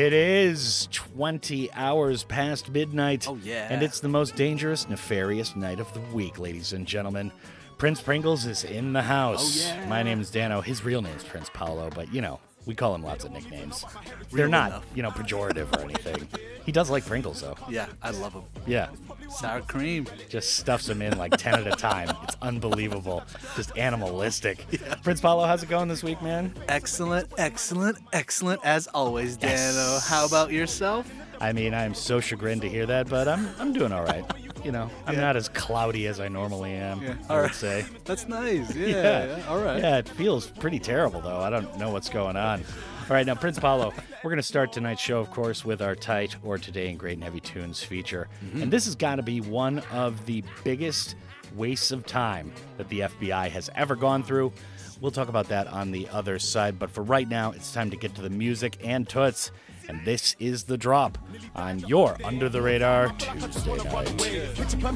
It is 20 hours past midnight. Oh, yeah. And it's the most dangerous, nefarious night of the week, ladies and gentlemen. Prince Pringles is in the house. Oh, yeah. My name's Dano. His real name's Prince Paolo, but you know, we call him lots of nicknames. They're not, you know, pejorative or anything. He does like Pringles, though. Yeah, I love them. Yeah. Sour cream. Just stuffs them in like 10 at a time. It's unbelievable. Just animalistic. Prince Paolo, how's it going this week, man? Excellent, excellent, excellent as always, Dano. Yes. How about yourself? I mean, I'm so chagrined to hear that, but I'm I'm doing all right. You know, I'm Yeah. not as cloudy as I normally am. Yeah. I All would right. say. That's nice. Yeah. Yeah. yeah, All right. Yeah, it feels pretty terrible though. I don't know what's going on. All right, now Prince Paolo, we're going to start tonight's show, of course, with our tight or today in Great and Heavy Tunes feature, Mm-hmm. and this has got to be one of the biggest wastes of time that the FBI has ever gone through. We'll talk about that on the other side, but for right now, it's time to get to the music and toots. And this is the drop on your Under the Radar Tuesday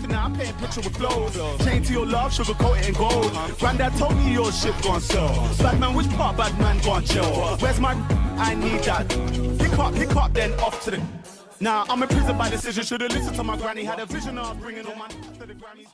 night. Now to your love, sugar coated in gold. Granddad told me your shit man, man? Where's my? I need that. Pick up, pick up, then off to the. Nah, I'm in prison by decision. Should've listened to my granny. Had a vision of bringing all my to the Grammys.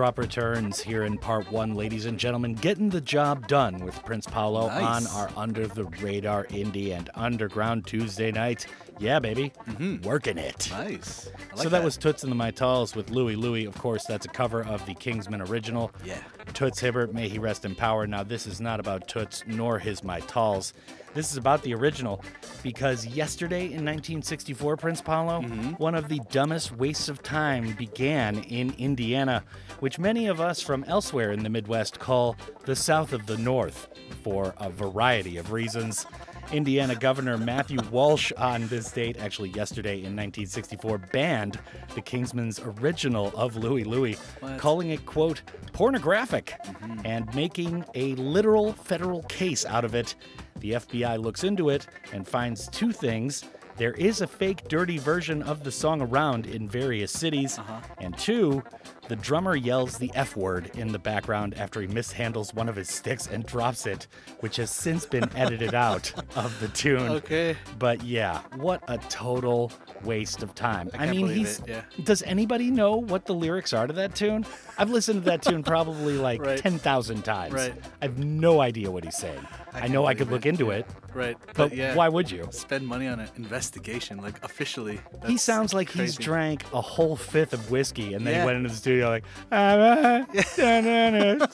Drop returns here in part one, ladies and gentlemen. Getting the job done with Prince Paolo Nice. on our Under the Radar Indie and Underground Tuesday night. Yeah, baby. Mm-hmm. Working it. Nice. I so like that, was Toots and the Maytals with Louie Louie. Of course, that's a cover of the Kingsmen original. Yeah. Toots Hibbert, may he rest in power. Now, this is not about Toots nor his Maytals. This is about the original because yesterday in 1964, Prince Paolo, mm-hmm. one of the dumbest wastes of time began in Indiana, which many of us from elsewhere in the Midwest call the South of the North for a variety of reasons. Indiana Governor Matthew Welsh on this date, actually yesterday in 1964, banned the Kingsmen's original of Louie Louie, calling it, quote, pornographic, mm-hmm. and making a literal federal case out of it. The FBI looks into it and finds two things. There is a fake, dirty version of the song around in various cities. Uh-huh. And two, the drummer yells the F word in the background after he mishandles one of his sticks and drops it, which has since been edited out of the tune. Okay. But yeah, what a total waste of time. I, can't mean, he's. it, yeah. Does anybody know what the lyrics are to that tune? I've listened to that tune probably like Right. 10,000 times. Right. I have no idea what he's saying. I, can't know I could look it, into yeah. it, Right. but, But, yeah. why would you? spend money on an investigation, like officially? he sounds like he's drank a whole fifth of whiskey and then he Yeah. went into the studio like, "Ah, ah,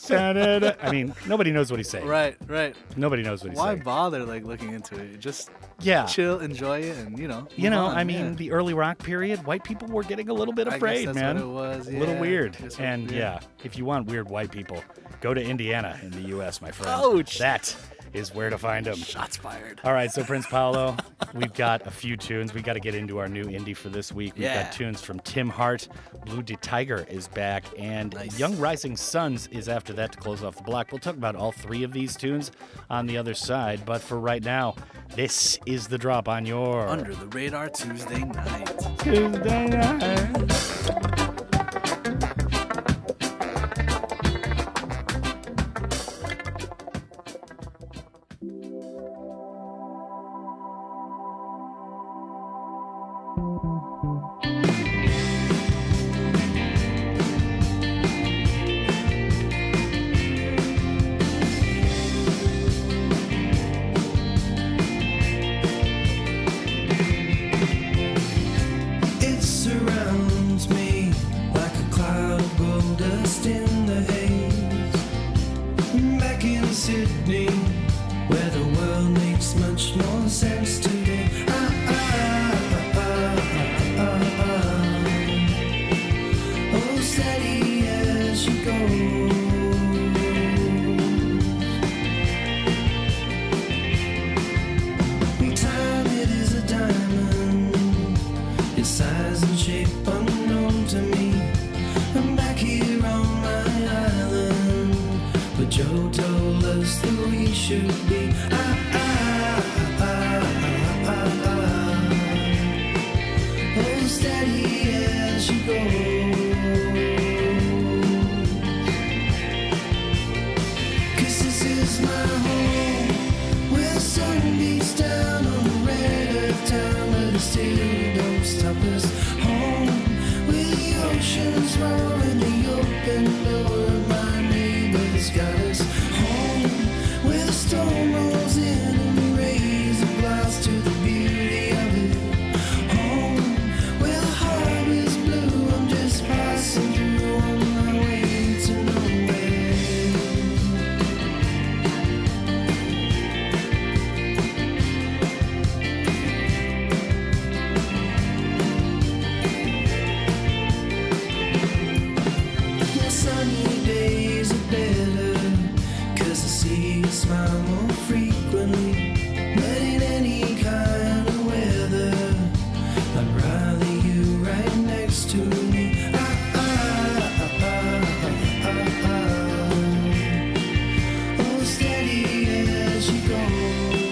da-da-da." I mean, nobody knows what he's saying. Right, right. Nobody knows what he's Why saying. Why bother like looking into it? Just Yeah. chill, enjoy it, and you know. You know, on, I mean, yeah. the early rock period, white people were getting a little bit I guess afraid, that's man. what it was, A little weird. What- And yeah. yeah, if you want weird white people, go to Indiana in the U.S., my friend. Ouch. That is where to find them. Shots fired. All right, so Prince Paolo, we've got a few tunes. We got to get into our new indie for this week. We've Yeah. got tunes from Tim Hart, Blu de Tiger is back, and Nice. Young Rising Sons is after that to close off the block. We'll talk about all three of these tunes on the other side, but for right now, this is the drop on your Under the radar Tuesday night. Tuesday night. As you go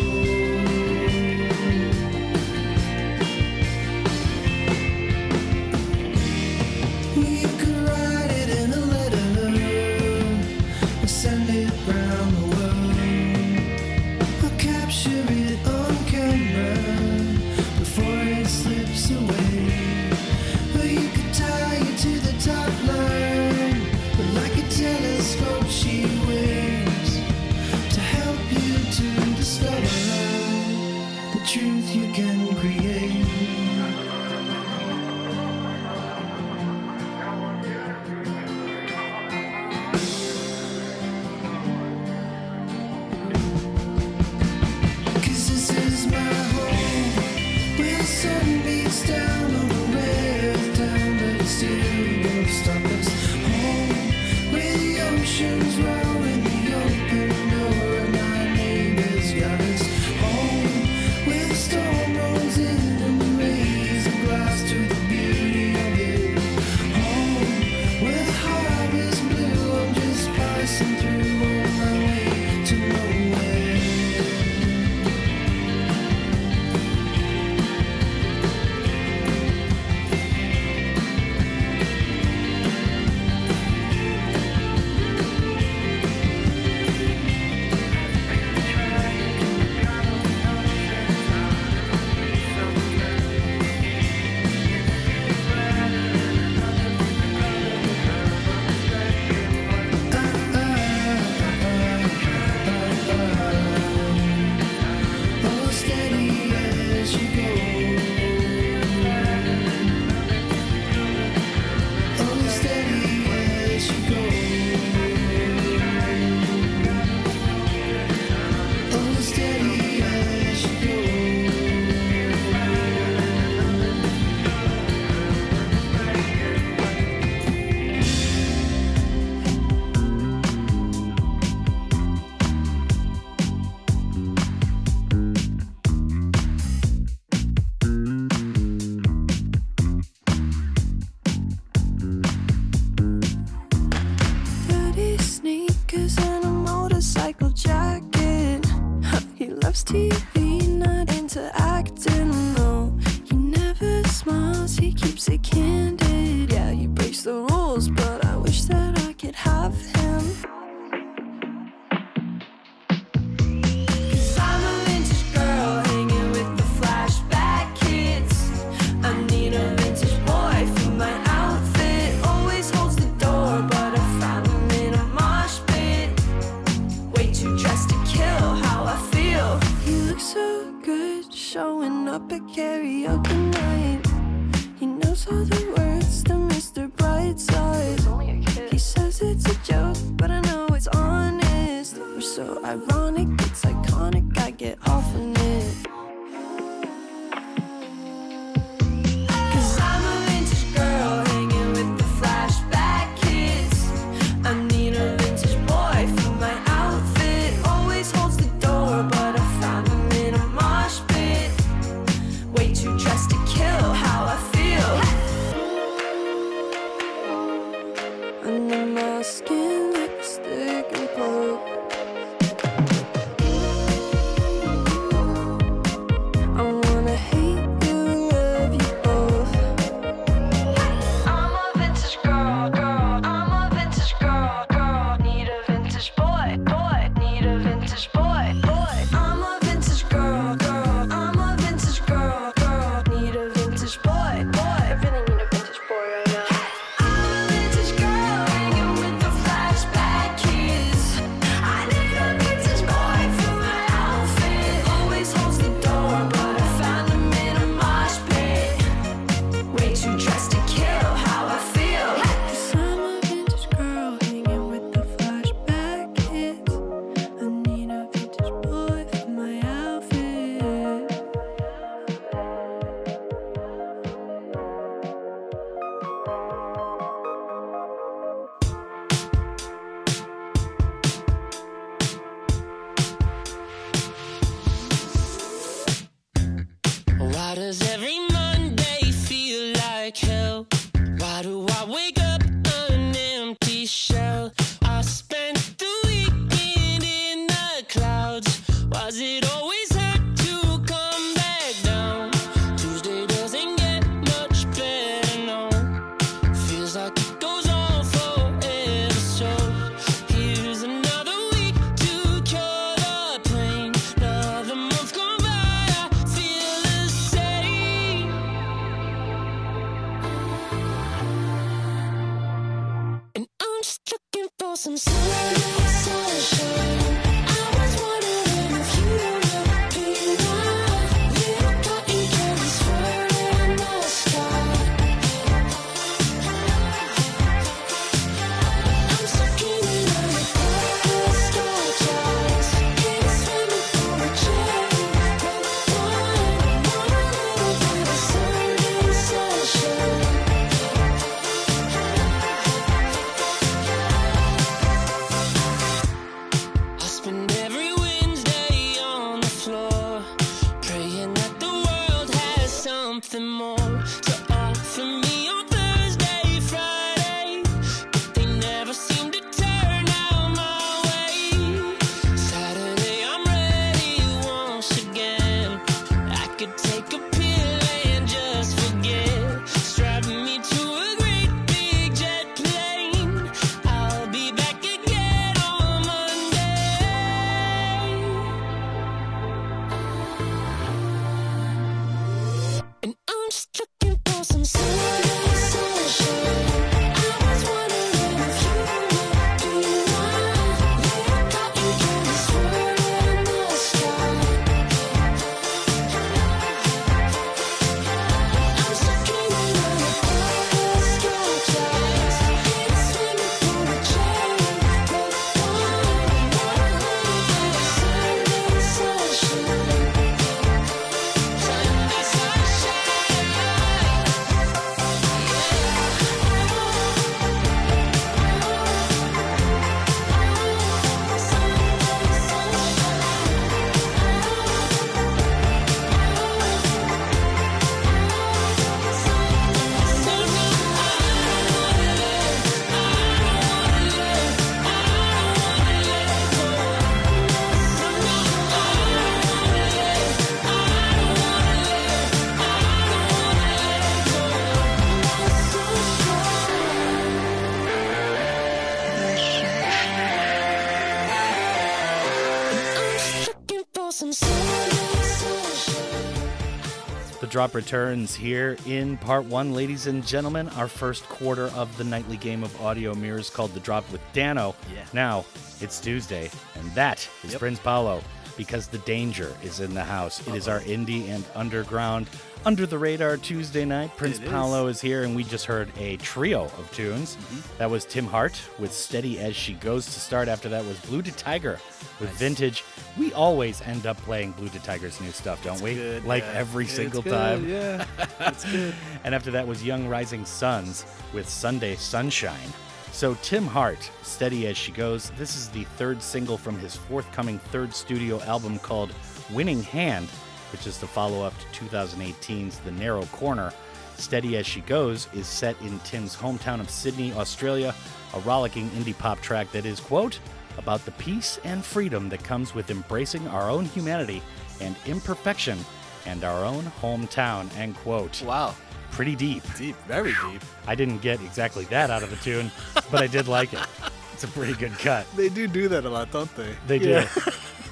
drop returns here in part one, ladies and gentlemen. Our first quarter of the nightly game of audio mirrors called The Drop with Dano. Yeah. Now, it's Tuesday, and that is Yep. Prince Paolo because the danger is in the house. It is our indie and underground, under the radar Tuesday night. Prince It is. Paolo is here, and we just heard a trio of tunes. Mm-hmm. That was Tim Hart with Steady as She Goes to start. After that was Blu de Tiger with Vintage. We always end up playing Blu de Tiger's new stuff, don't we? Good, like yeah. every It's single good, time. Yeah, it's good. And after that was Young Rising Sons with Sunday Sunshine. So Tim Hart, Steady as She Goes, this is the third single from his forthcoming third studio album called Winning Hand, which is the follow up to 2018's The Narrow Corner. Steady as She Goes is set in Tim's hometown of Sydney, Australia, a rollicking indie pop track that is, quote, about the peace and freedom that comes with embracing our own humanity and imperfection and our own hometown, end quote Wow, pretty deep. deep, very deep. I didn't get exactly that out of the tune, but I did like it. It's a pretty good cut. They do do that a lot, don't they? They do. Yeah.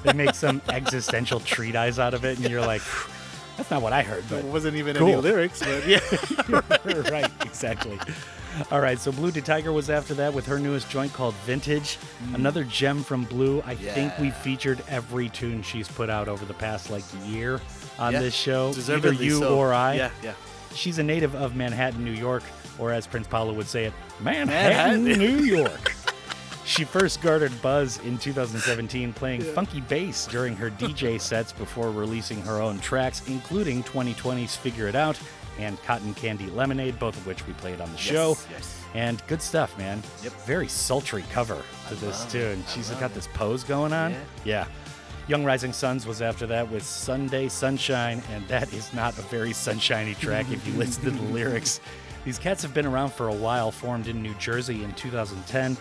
they make some existential treatise out of it, and you're like, that's not what I heard, There but wasn't even any Cool. lyrics, but yeah. right, exactly. All right, so Blu de Tiger was after that with her newest joint called Vintage. Another gem from Blu. I think we Mm. Featured every tune she's put out over the past like year on Yeah. this show. Either Deservedly you so. or I. Yeah, yeah. She's a native of Manhattan, New York, or as Prince Paolo would say it, Manhattan, Manhattan. New York. She first garnered buzz in 2017 playing funky bass during her DJ sets before releasing her own tracks, including 2020's Figure It Out and Cotton Candy Lemonade, both of which we played on the show. Yes, yes. And good stuff, man. Yep. Very sultry cover to this tune. She's got it. this pose going on. Yeah. yeah. Young Rising Sons was after that with Sunday Sunshine, and that is not a very sunshiny track if you listen to the lyrics. These cats have been around for a while, formed in New Jersey in 2010.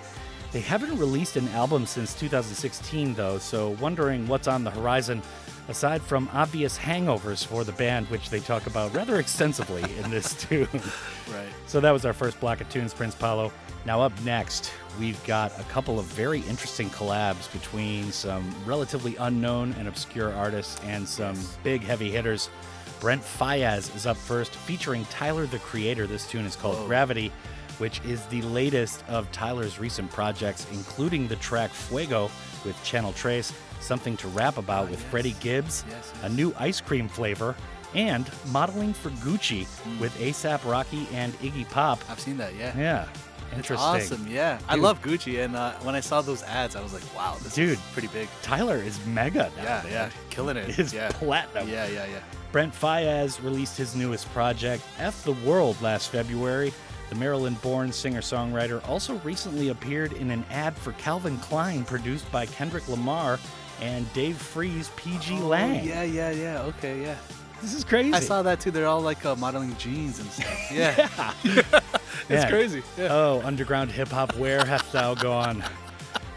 They haven't released an album since 2016, though, so wondering what's on the horizon aside from obvious hangovers for the band, which they talk about rather extensively in this tune. Right. So that was our first block of tunes, Prince Paolo. Now, up next, we've got a couple of very interesting collabs between some relatively unknown and obscure artists and some big heavy hitters. Brent Faiyaz is up first, featuring Tyler the Creator. This tune is called Whoa. Gravity, which is the latest of Tyler's recent projects, including the track Fuego with Channel Tres, Something to Rap About with yes. Freddie Gibbs, Yes, a new ice cream flavor, and modeling for Gucci Hmm. with ASAP Rocky and Iggy Pop. I've seen that, yeah. Yeah, It's interesting. awesome, yeah. I love Gucci, and uh, when I saw those ads, I was like, wow, this Dude. is pretty big. Tyler is mega now. Yeah, yeah. Killing it. Is yeah. platinum. Yeah, yeah, yeah. Brent Faiyaz released his newest project, F the World, last February. The Maryland born singer songwriter also recently appeared in an ad for Calvin Klein produced by Kendrick Lamar and Dave Free's PG Oh, Lang. yeah, yeah, yeah. Okay, yeah. This is crazy. I saw that too. They're all like uh, modeling jeans and stuff. Yeah. it's Yeah. crazy. Yeah. Oh, underground hip hop, where hast thou gone?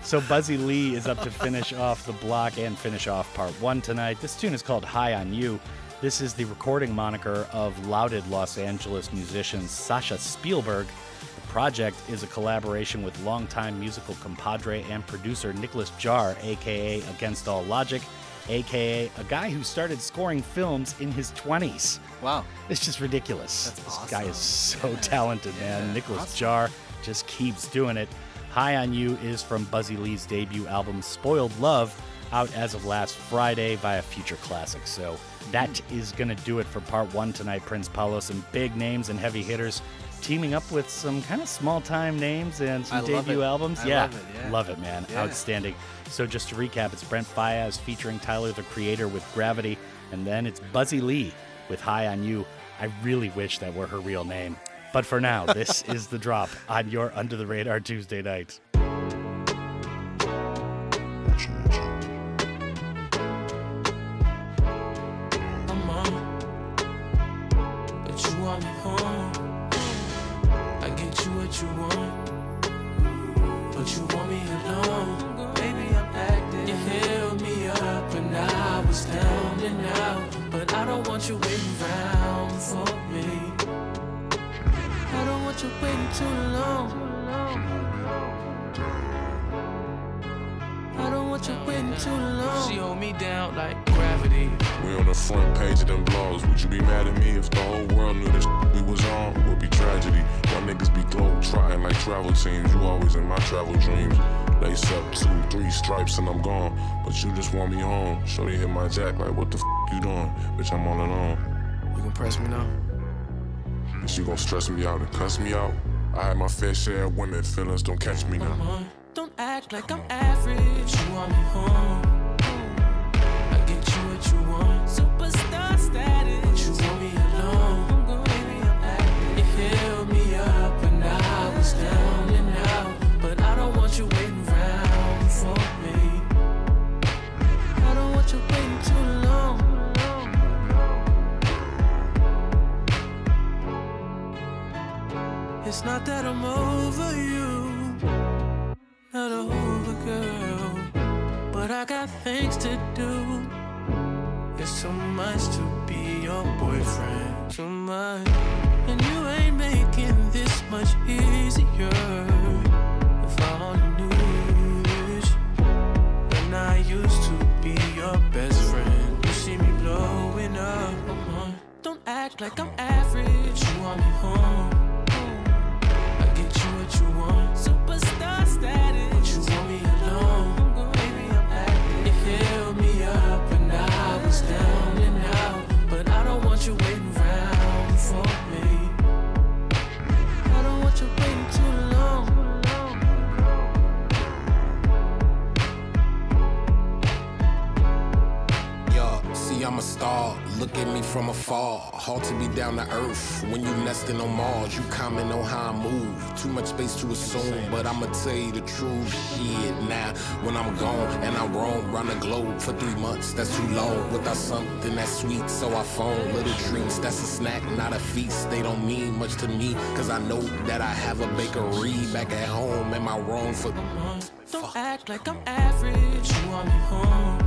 So Buzzy Lee is up to finish off the block and finish off part one tonight. This tune is called High on You. This is the recording moniker of lauded Los Angeles musician Sasha Spielberg. The project is a collaboration with longtime musical compadre and producer Nicolas Jaar, aka Against All Logic, aka a guy who started scoring films in his 20s. Wow. It's just ridiculous. That's this guy is so Yeah. talented, man. Yeah, Nicolas awesome. Jaar just keeps doing it. High on You is from Buzzy Lee's debut album Spoiled Love, out as of last Friday via Future Classics. So that Mm. going to do it for part one tonight, Prince Paolo. Some big names and heavy hitters teaming up with some kind of small time names and some I debut albums. Yeah, love it, yeah. love it, man. Yeah. Outstanding. So just to recap, it's Brent Faiyaz featuring Tyler the Creator with Gravity, and then it's Buzzy Lee with High on You. I really wish that were her real name. But for now, this is the drop on your Under the Radar Tuesday night. Bitch, I'm all alone. You gon' press me now? Bitch, you gon' stress me out and cuss me out? I had my fair share of women, feelings don't catch me now. Mom, Don't act like I'm average. You want me home. Not that I'm over you, not over girl, but I got things to do. It's too much to be your boyfriend, too much, and you ain't making this much easier. If I only knew this, when I used to be your best friend, you see me blowing up. uh-huh. Don't act like I'm average. You want me home. Star. Look at me from afar. Hard to be down to earth. When you nesting on Mars, you comment on how I move. Too much space to assume, but I'ma tell you the truth. Shit, now when I'm gone and I roam round the globe for three months, that's too long. Without something that's sweet, so I phone little treats. That's a snack, not a feast. They don't mean much to me, cause I know that I have a bakery back at home. Am I wrong for? Don't act like I'm average. You want me home.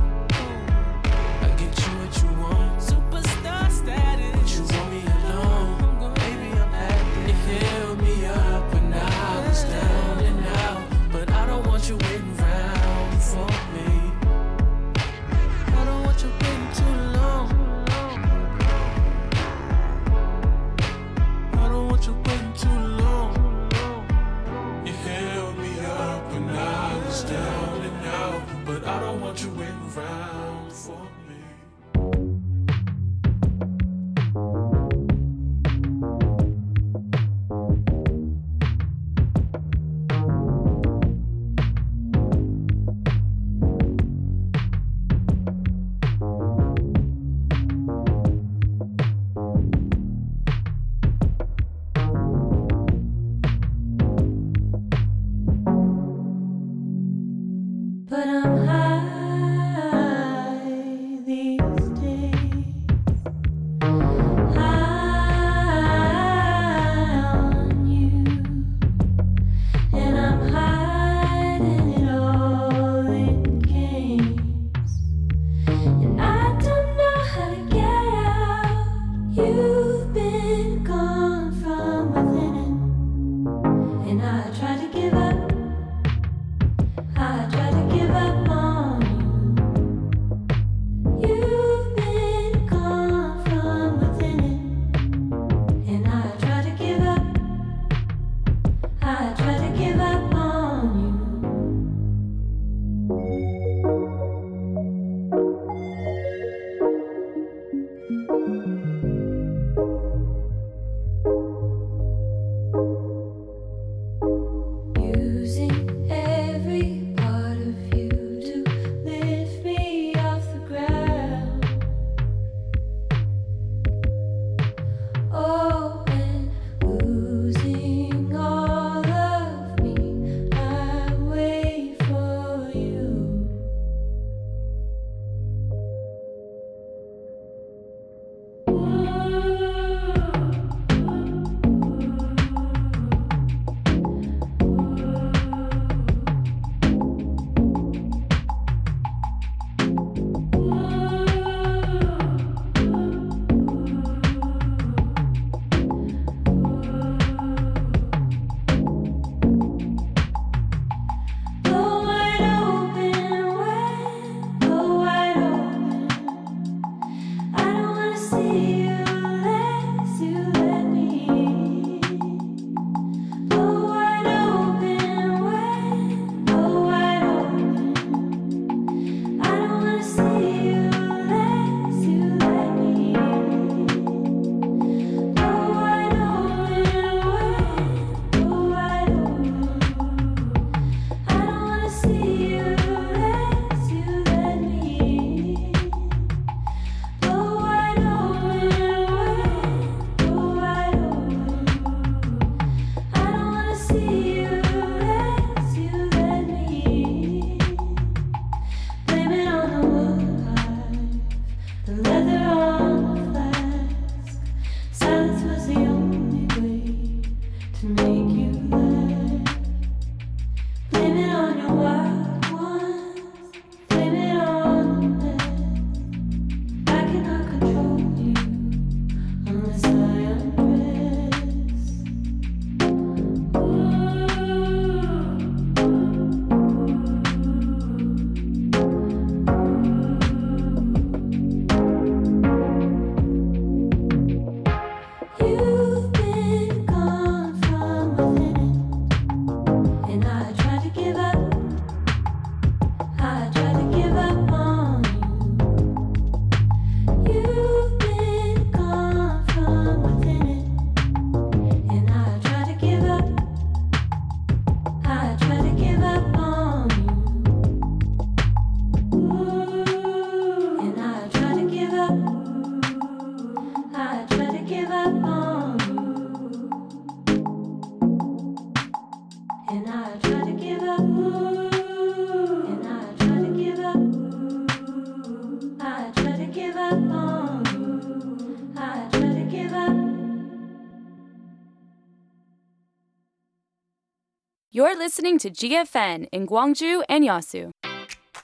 Listening to GFN in Gwangju and Yasu.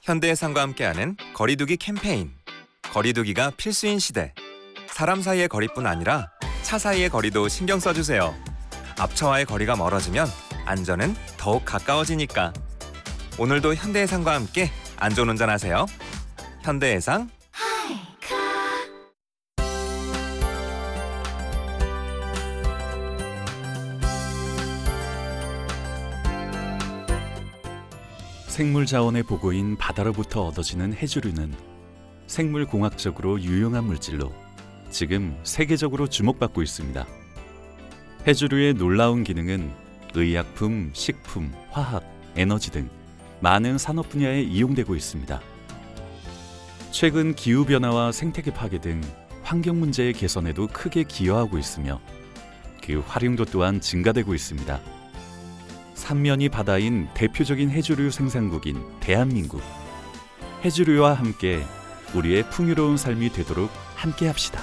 현대해상과 함께하는 거리두기 캠페인. 거리두기가 필수인 시대. 사람 사이의 거리뿐 아니라 차 사이의 거리도 신경 써주세요. 앞차와의 거리가 멀어지면 안전은 더욱 가까워지니까. 오늘도 현대해상과 함께 안전운전하세요. 현대해상 생물 자원의 보고인 바다로부터 얻어지는 해조류는 생물 공학적으로 유용한 물질로 지금 세계적으로 주목받고 있습니다. 해조류의 놀라운 기능은 의약품, 식품, 화학, 에너지 등 많은 산업 분야에 이용되고 있습니다. 최근 기후 변화와 생태계 파괴 등 환경 문제의 개선에도 크게 기여하고 있으며 그 활용도 또한 증가되고 있습니다. 삼면이 바다인 대표적인 해조류 생산국인 대한민국. 해조류와 함께 우리의 풍요로운 삶이 되도록 함께 합시다.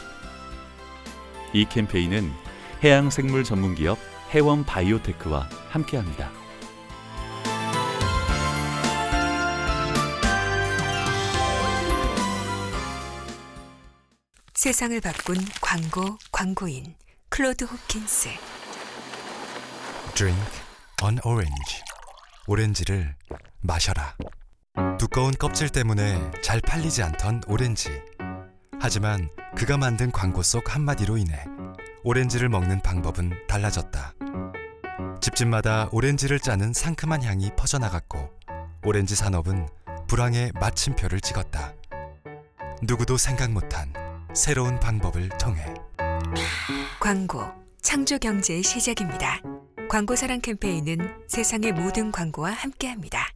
이 캠페인은 해양생물 전문기업 해원 바이오테크와 함께합니다. 세상을 바꾼 광고 광고인 클로드 호킨스 Drink an orange. 오렌지를 마셔라. 두꺼운 껍질 때문에 잘 팔리지 않던 오렌지. 하지만 그가 만든 광고 속 한마디로 인해 오렌지를 먹는 방법은 달라졌다. 집집마다 오렌지를 짜는 상큼한 향이 퍼져나갔고 오렌지 산업은 불황의 마침표를 찍었다. 누구도 생각 못한 새로운 방법을 통해 광고 창조 경제의 시작입니다. 광고 사랑 캠페인은 세상의 모든 광고와 함께합니다.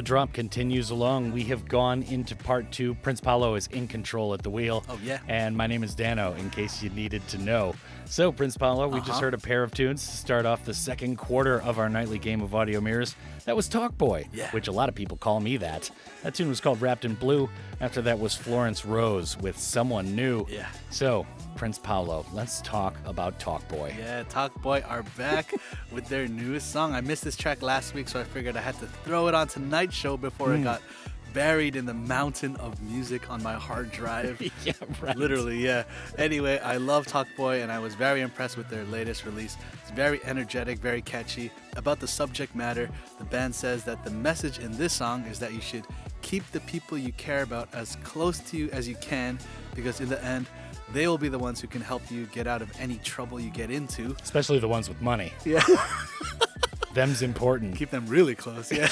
The drop continues along. We have gone into part two. Prince Paolo is in control at the wheel. Oh, yeah. And my name is Dano, in case you needed to know. So, Prince Paolo, we just Uh-huh. heard a pair of tunes to start off the second quarter of our nightly game of audio mirrors. That was Talkboy, Yeah. which a lot of people call me that. That tune was called Wrapped in Blue. After that was Florence Rose with Someone New. Yeah. So, Prince Paolo, let's talk about Talkboy. Yeah, Talkboy are back with their newest song. I missed this track last week, so I figured I had to throw it on tonight's show before it Mm. got buried in the mountain of music on my hard drive. yeah, right. Literally, yeah. Anyway, I love Talkboy, and I was very impressed with their latest release. It's very energetic, very catchy. About the subject matter, the band says that the message in this song is that you should keep the people you care about as close to you as you can, because in the end, they will be the ones who can help you get out of any trouble you get into. Especially the ones with money. Yeah. Them's important. Keep them really close, yeah.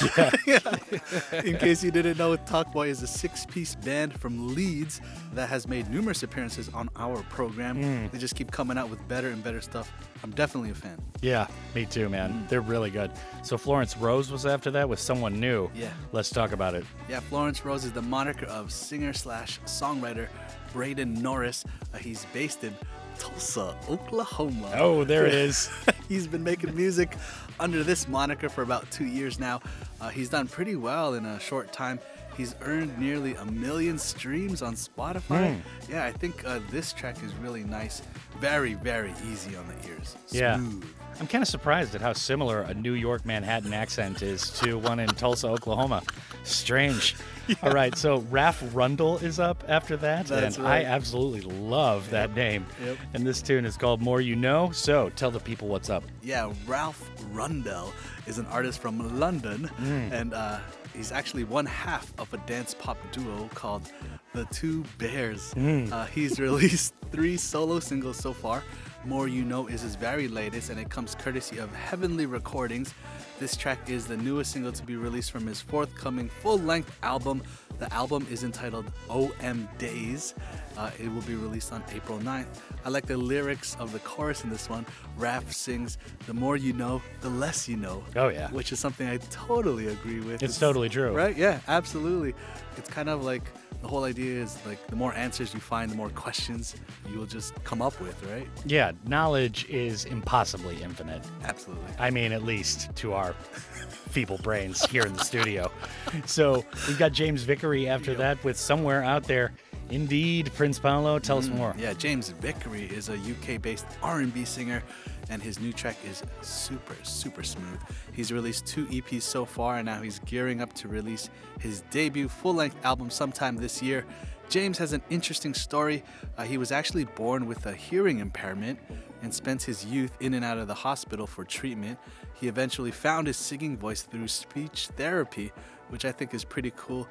In case you didn't know, Talkboy is a six piece band from Leeds that has made numerous appearances on our program. Mm. They just keep coming out with better and better stuff. I'm definitely a fan. Yeah, me too, man. Mm. They're really good. So Florence Rose was after that with someone new. Yeah. Let's talk about it. Yeah, Florence Rose is the moniker of singer slash songwriter Braden Norris. Uh, he's based in Tulsa, Oklahoma. Oh, there it is. he's been making music under this moniker for about two years now. Uh, he's done pretty well in a short time. He's earned nearly a million streams on Spotify. Mm. Yeah, I think uh, this track is really nice. Very, very easy on the ears. Yeah. Smooth. I'm kind of surprised at how similar a New York Manhattan accent is to one in Tulsa, Oklahoma. Strange. All right, so Raf Rundell is up after that, That's and right. I absolutely love that name. Yep. And this tune is called More You Know. So tell the people what's up. Yeah, Raf Rundell is an artist from London, Mm. and uh, he's actually one half of a dance pop duo called the Two Bears. Mm. Uh, he's released three solo singles so far. More You Know is his very latest, and it comes courtesy of Heavenly Recordings. This track is the newest single to be released from his forthcoming full length album. The album is entitled OM Days. Uh, it will be released on April 9th. I like the lyrics of the chorus in this one. Raf sings, The more you know, the less you know. Oh, yeah. Which is something I totally agree with. It's totally true. Right? Yeah, absolutely. It's kind of like the whole idea is like the more answers you find, the more questions you'll just come up with, right? Yeah, knowledge is impossibly infinite. Absolutely. I mean, at least to our feeble brains here in the studio. So we've got James Vickery after that with Somewhere Out There. Indeed, Prince Paolo, tell us Mm, more. Yeah, James Vickery is a UK-based R&B singer, and his new track is super, super smooth. He's released two EPs so far, and now he's gearing up to release his debut full-length album sometime this year. James has an interesting story. Uh, he was actually born with a hearing impairment and spent his youth in and out of the hospital for treatment. He eventually found his singing voice through speech therapy, which I think is pretty cool.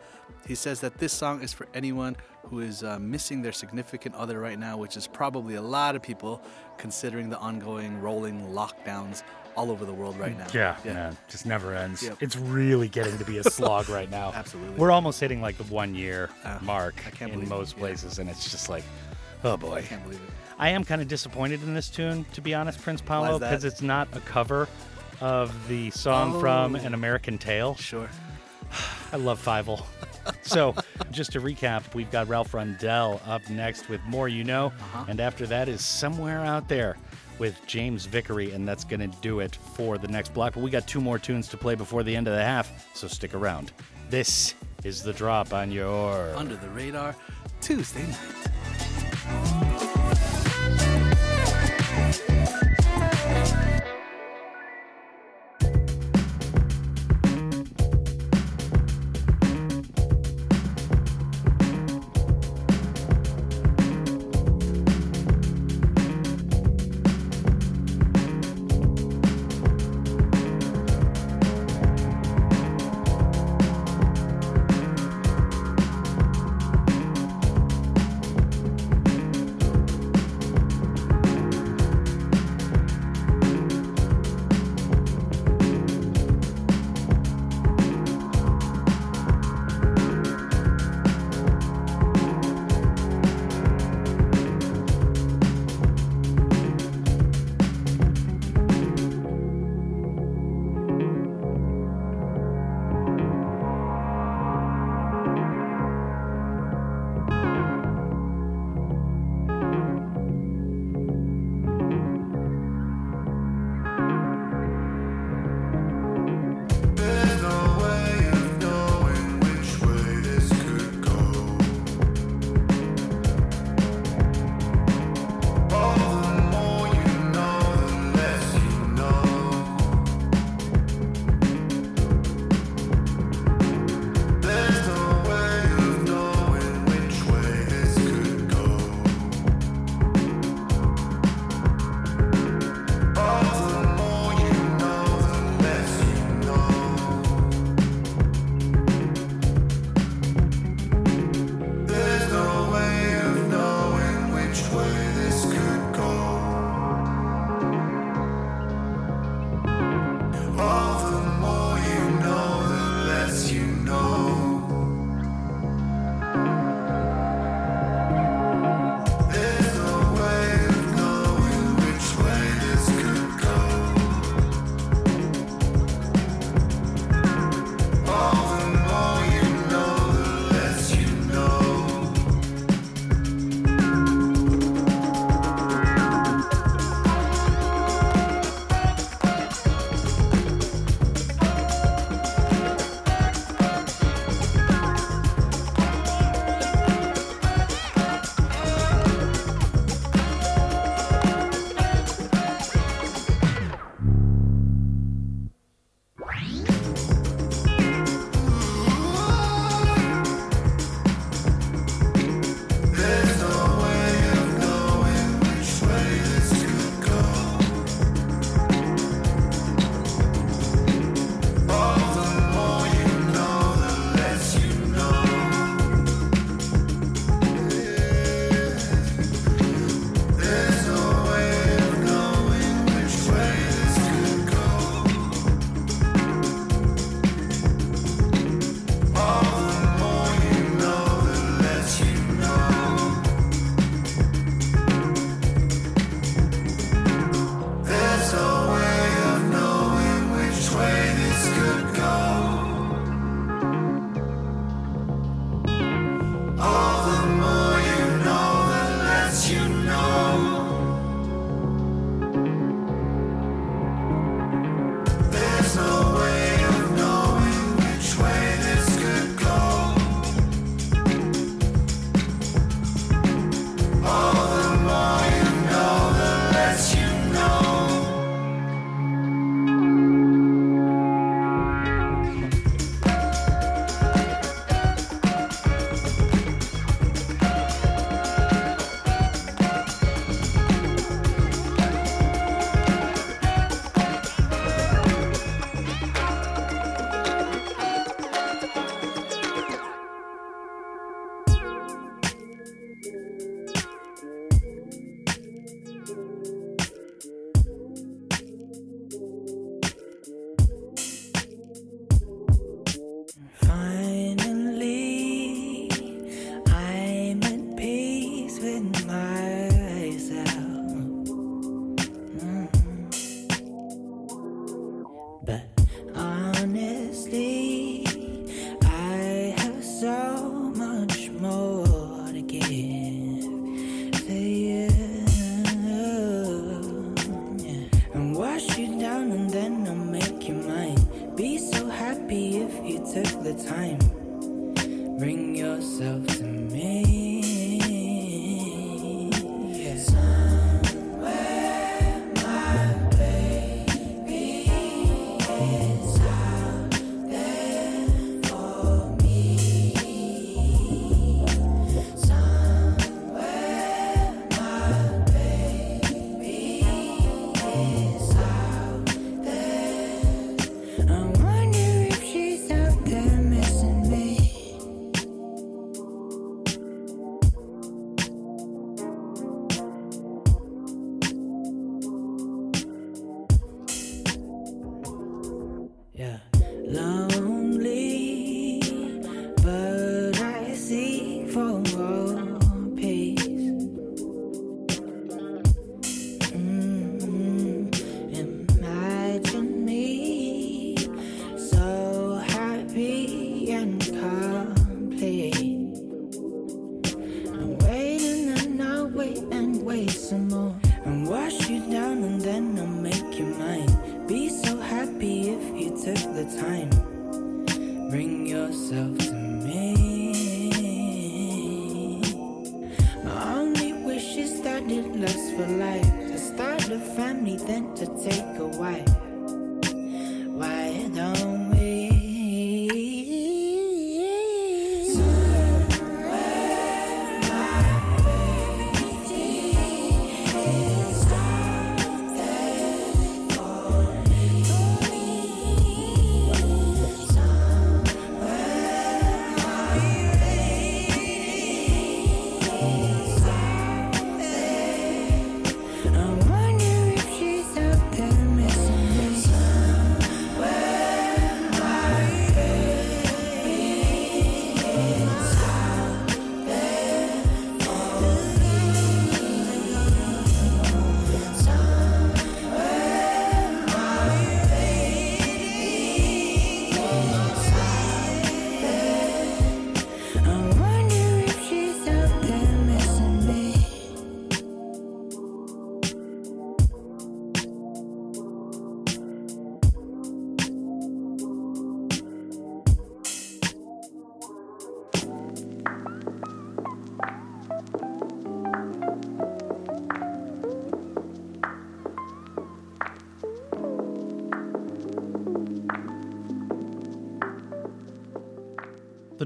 He says that this song is for anyone who is uh, missing their significant other right now, which is probably a lot of people considering the ongoing rolling lockdowns all over the world right now. Yeah, man, just never ends. Yep. It's really getting to be a slog right now. Absolutely. We're almost hitting like the one year Ah, mark in believe it, most yeah. places, and it's just like, oh boy. I can't believe it. I am kind of disappointed in this tune, to be honest, Prince Paolo, because it's not a cover of the song from Oh. An American Tail. Sure. I love Fievel. so, just to recap, we've got Raf Rundell up next with More You Know, Uh-huh. and after that is Somewhere Out There with James Vickery, and that's going to do it for the next block. But we got two more tunes to play before the end of the half, so stick around. This is the drop on your. Under the radar, Tuesday night.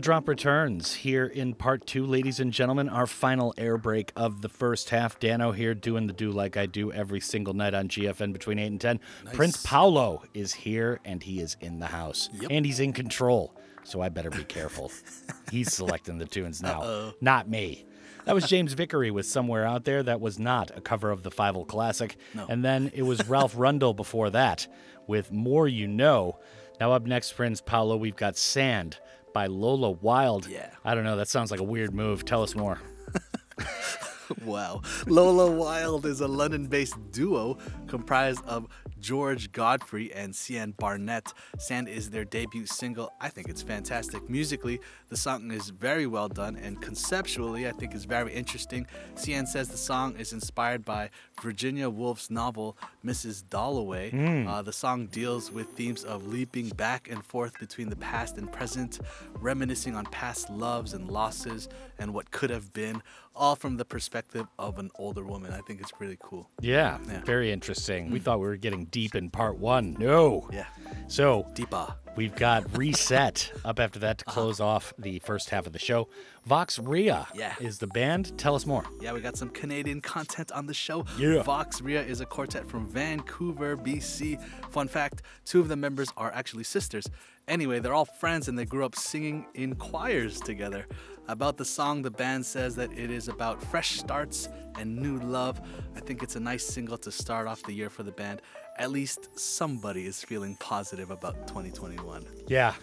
Drop returns here in part two, ladies and gentlemen. Our final air break of the first half. Dano here doing the do like I do every single night on GFN between 8 and 10. Prince Paolo is here and he is in the house. And he's in control. So I better be careful. he's selecting the tunes now, Uh-oh. not me. That was James Vickery with Somewhere Out There. That was not a cover of the Fievel Classic. No. And then it was Raf Rundell before that with More You Know. Now, up next, Prince Paolo, we've got Sand by Lola Wild. Yeah. I don't know. That sounds like a weird move. Tell us more. wow. Lola Wild is a London based duo comprised of George Godfrey and Cian Barnett. Sand is their debut single. I think it's fantastic. Musically, the song is very well done, and conceptually, I think is very interesting. Cian says the song is inspired by Virginia Woolf's novel Mrs. Dalloway. Mm. Uh, the song deals with themes of leaping back and forth between the past and present, reminiscing on past loves and losses and what could have been, all from the perspective of an older woman. I think it's pretty cool. Yeah, Yeah. very interesting. We thought we were getting deep in part one. No. Yeah. So Deepa. we've got Reset up after that to close uh-huh. off the first half of the show. Vox Rea Yeah. is the band. Tell us more. Yeah, we got some Canadian content on the show. Yeah. Vox Rea is a quartet from Vancouver, BC. Fun fact two of the members are actually sisters. Anyway, they're all friends and they grew up singing in choirs together. About the song, the band says that it is about fresh starts and new love. I think it's a nice single to start off the year for the band. At least somebody is feeling positive about 2021. Yeah.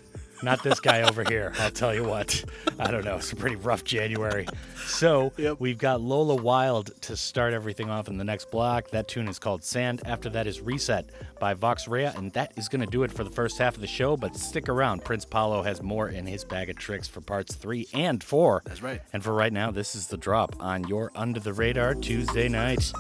Not this guy over here. I'll tell you what. I don't know. It's a pretty rough January. So we've got Lola Wild to start everything off in the next block. That tune is called Sand. After that is Reset by Vox Rea, and that is going to do it for the first half of the show. But stick around. Prince Paolo has more in his bag of tricks for parts three and four. That's right. And for right now, this is the drop on your Under the Radar Tuesday night.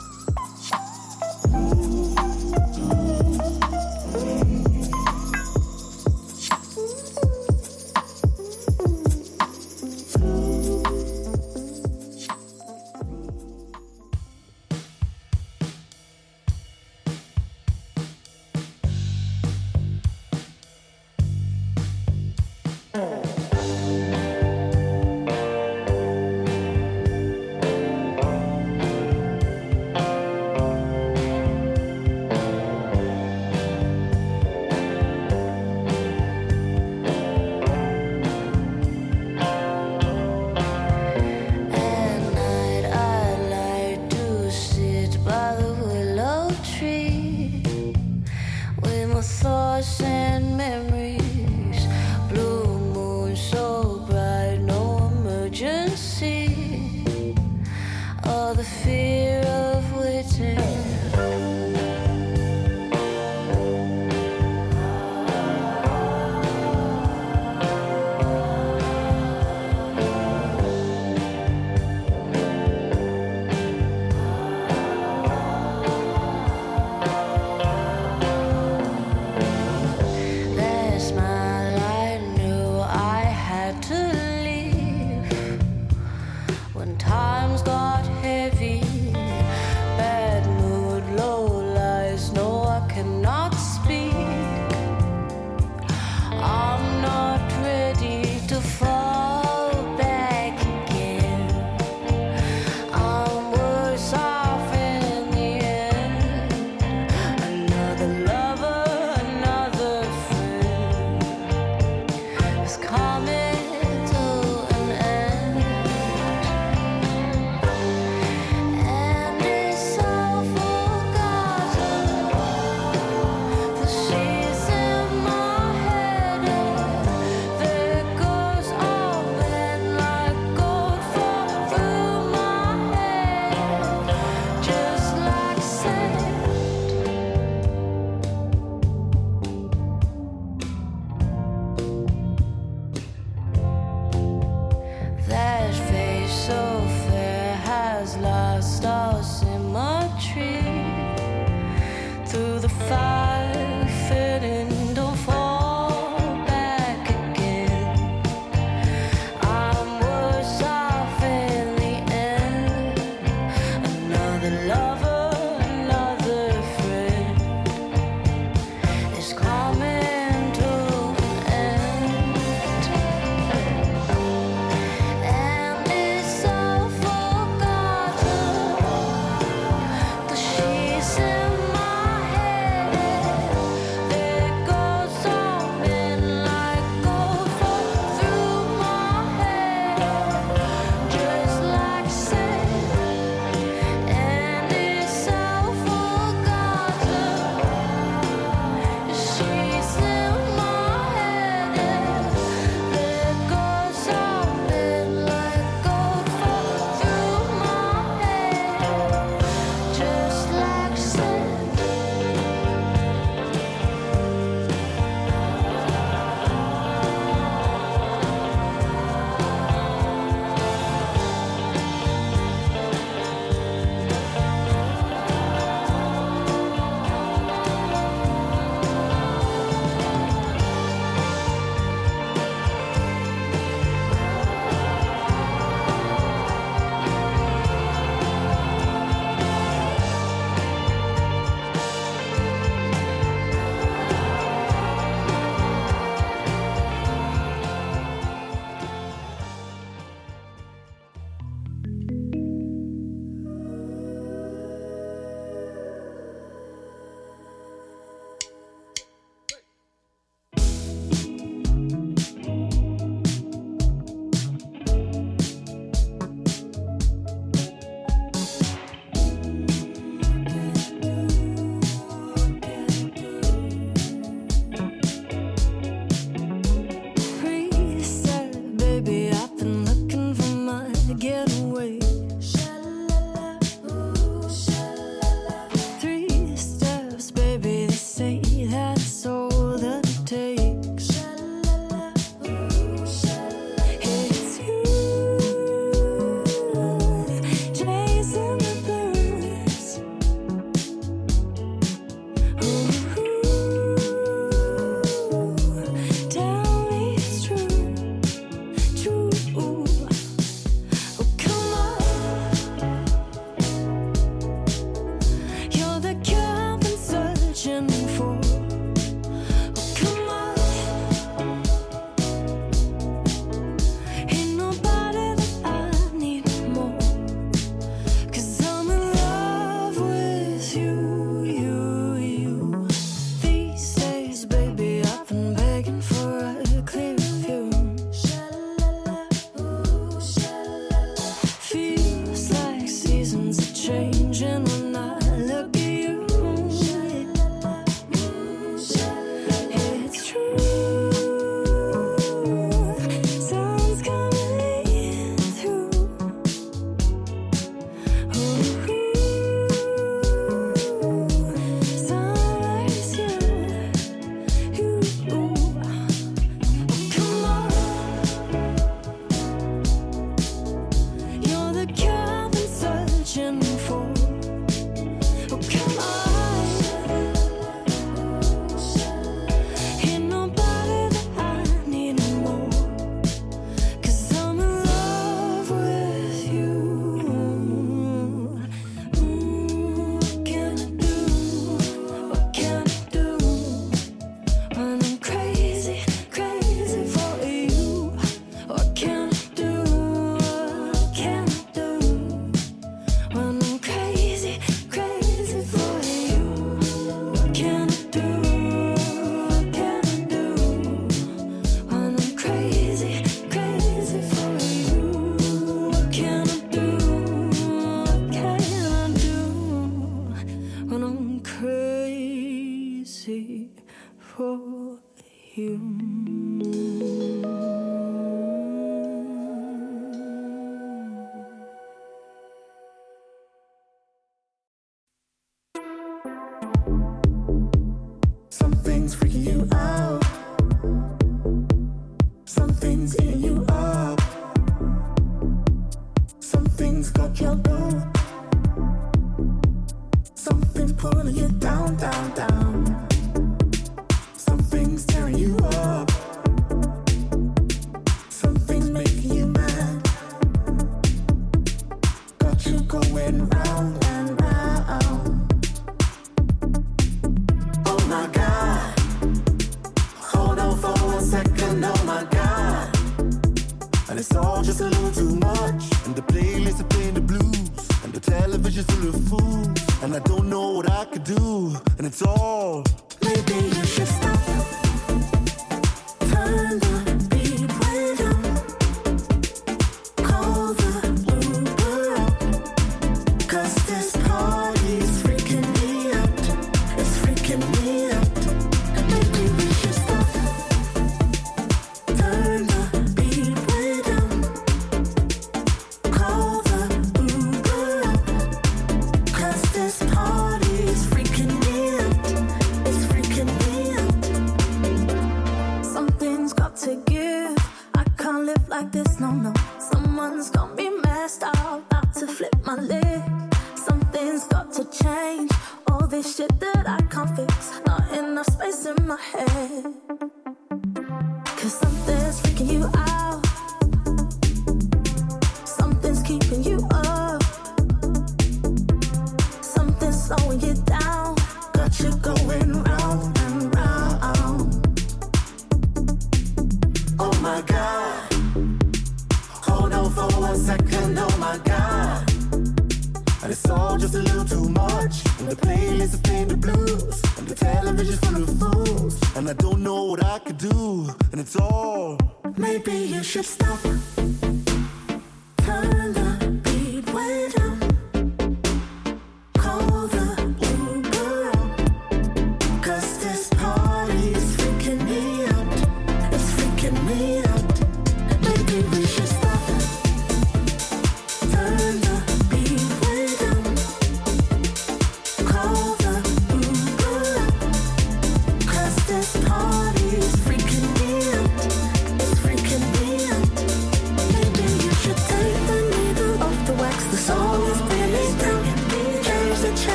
Through the fire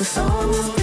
the song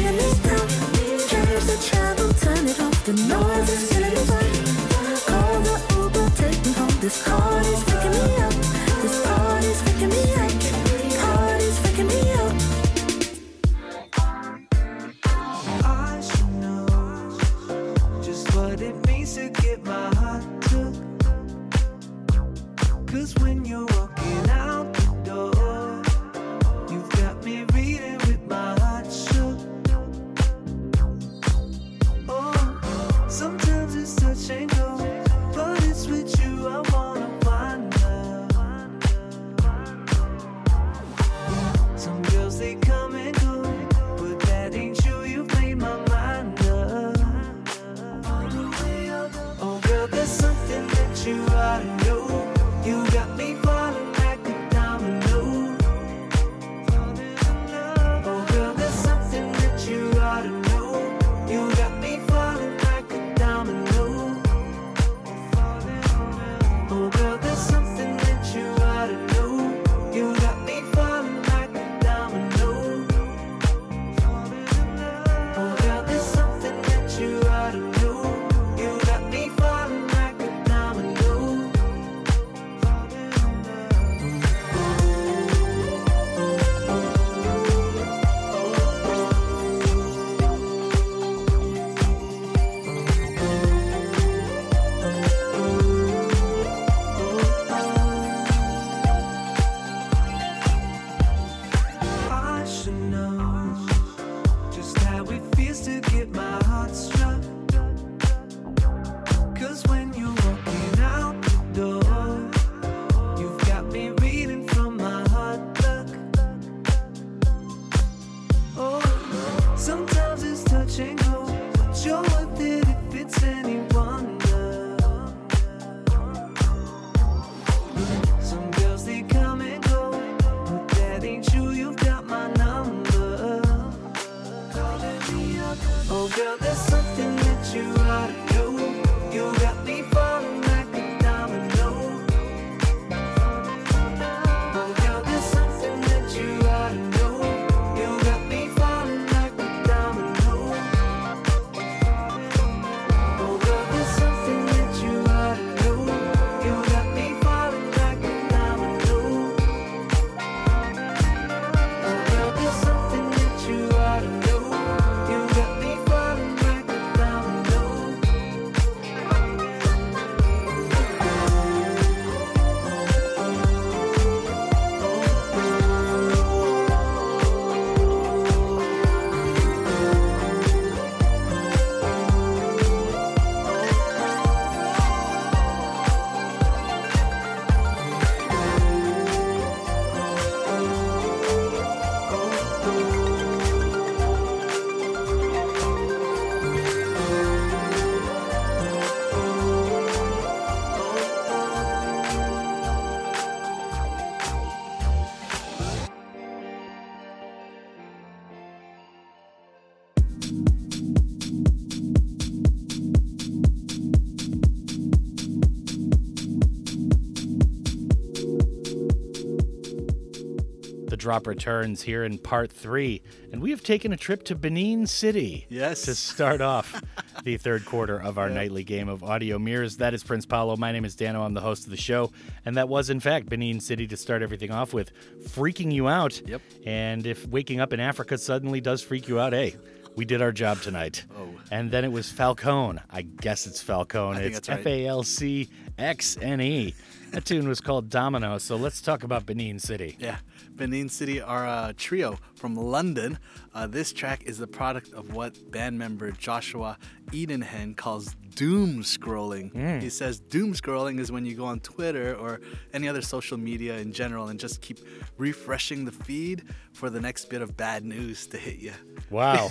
drop returns here in part three, and we have taken a trip to Benin City. Yes. To start off the third quarter of our nightly game of audio mirrors. That is Prince Paolo. My name is Dano. I'm the host of the show. And that was, in fact, Benin City to start everything off with, freaking you out. Yep. And if waking up in Africa suddenly does freak you out, hey, we did our job tonight. Oh. And then it was Falcone. I guess it's Falcone. I think it's F. A L C X N E. That tune was called Domino. So let's talk about Benin City. Yeah, Benin City are a trio from London. Uh, this track is the product of what band member Joshua Idehen calls doom scrolling. Mm. He says doom scrolling is when you go on Twitter or any other social media in general and just keep refreshing the feed for the next bit of bad news to hit you. Wow.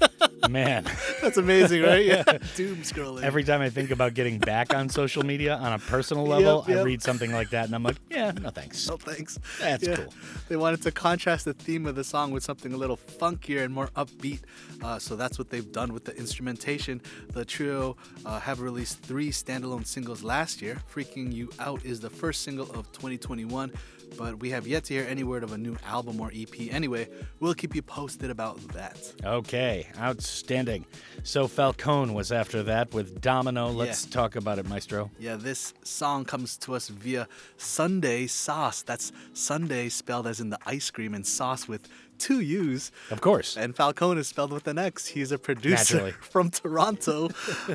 Man. That's amazing, right? Yeah, doom scrolling. Every time I think about getting back on social media on a personal level, Yep, yep. I read something like that and I'm like, yeah, no thanks. No thanks. That's Yeah. cool. They wanted to contrast the theme of the song with something a little funkier and more upbeat. Uh, so that's what they've done with the instrumentation. The trio uh, have released three standalone singles last year. Freaking You Out is the first single of 2021, but we have yet to hear any word of a new album or EP. Anyway, we'll keep you posted about that. Okay, outstanding. So Falcone was after that with Domino. Let's Yeah. talk about it, Maestro. Yeah, this song comes to us via Sunday Sauce. That's Sunday spelled as in the ice cream and sauce with two U's. Of course. And Falcone is spelled with an X. He's a producer Naturally. from Toronto,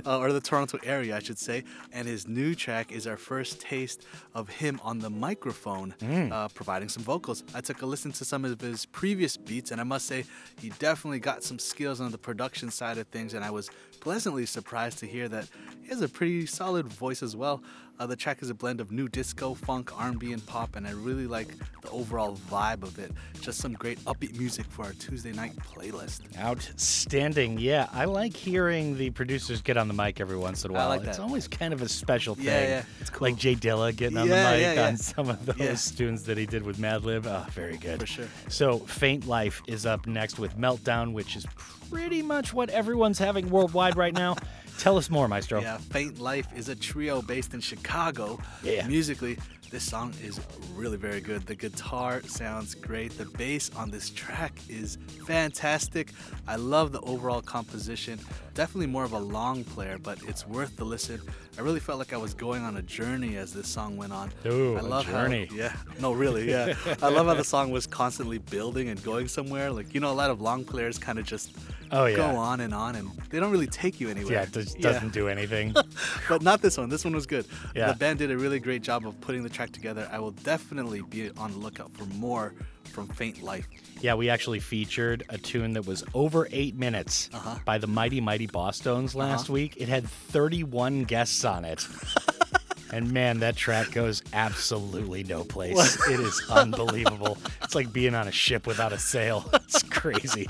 uh, or the Toronto area, I should say. And his new track is our first taste of him on the microphone, Mm. uh, providing some vocals. I took a listen to some of his previous beats, and I must say, he definitely got some skills on the production side of things. And I was pleasantly surprised to hear that he has a pretty solid voice as well. Uh, the track is a blend of new disco, funk, R&B, and pop, and I really like the overall vibe of it. Just some great upbeat music for our Tuesday night playlist. Outstanding. Yeah, I like hearing the producers get on the mic every once in a while. I like that. It's always kind of a special thing. Yeah, yeah, it's cool. Like Jay Dilla getting on Yeah, the mic yeah, on some of those tunes that he did with Madlib. Oh, very good. For sure. So, Faintlife is up next with Meltdown, which is pretty much what everyone's having worldwide right now. Tell us more, Maestro. Yeah, Faintlife is a trio based in Chicago. Yeah. Musically, this song is really very good. The guitar sounds great. The bass on this track is fantastic. I love the overall composition. Definitely more of a long player, but it's worth the listen. I really felt like I was going on a journey as this song went on. Ooh, I a love journey. How, yeah, no, really, yeah. I love how the song was constantly building and going somewhere. Like you know, a lot of long players kind of just Oh, yeah. go on and on, and they don't really take you anywhere. Yeah, it doesn't do anything. but not this one. This one was good. Yeah. The band did a really great job of putting the track together. I will definitely be on the lookout for more from Faintlife. Yeah, we actually featured a tune that was over eight minutes Uh-huh. by the Mighty Mighty Bosstones last Uh-huh. week. It had 31 guests on it. And man, that track goes absolutely no place. It is unbelievable. It's like being on a ship without a sail. It's crazy.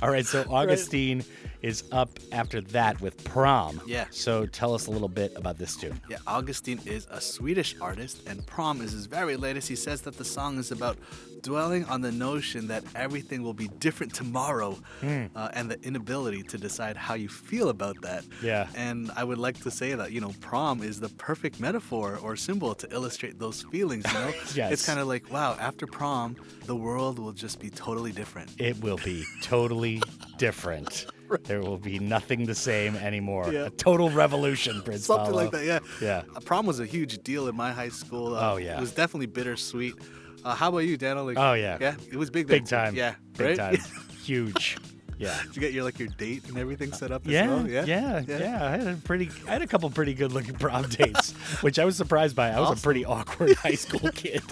All right, so Augustine is up after that with Prom. Yeah. So tell us a little bit about this tune. Yeah, Augustine is a Swedish artist, and Prom is his very latest. He says that the song is about dwelling on the notion that everything will be different tomorrow Hmm. uh, and the inability to decide how you feel about that. Yeah. And I would like to say that, you know, prom is the perfect metaphor or symbol to illustrate those feelings, you know? Yes. It's kind of like, wow, after prom, the world will just be totally different. It will be totally different. There will be nothing the same anymore. Yeah. A total revolution, Prince Something Paolo. like that, yeah. Yeah. Uh, prom was a huge deal in my high school. Uh, Oh, yeah. It was definitely bittersweet. Uh, how about you, Daniel? Like, Oh, yeah. Yeah, it was big. Big then, time. Yeah, Big right? time. Huge. Yeah. Did you get your like your date and everything set up as Yeah, well? yeah, yeah, I had a pretty, I had a couple pretty good-looking prom dates, which I was surprised by. I was a pretty awkward high school kid,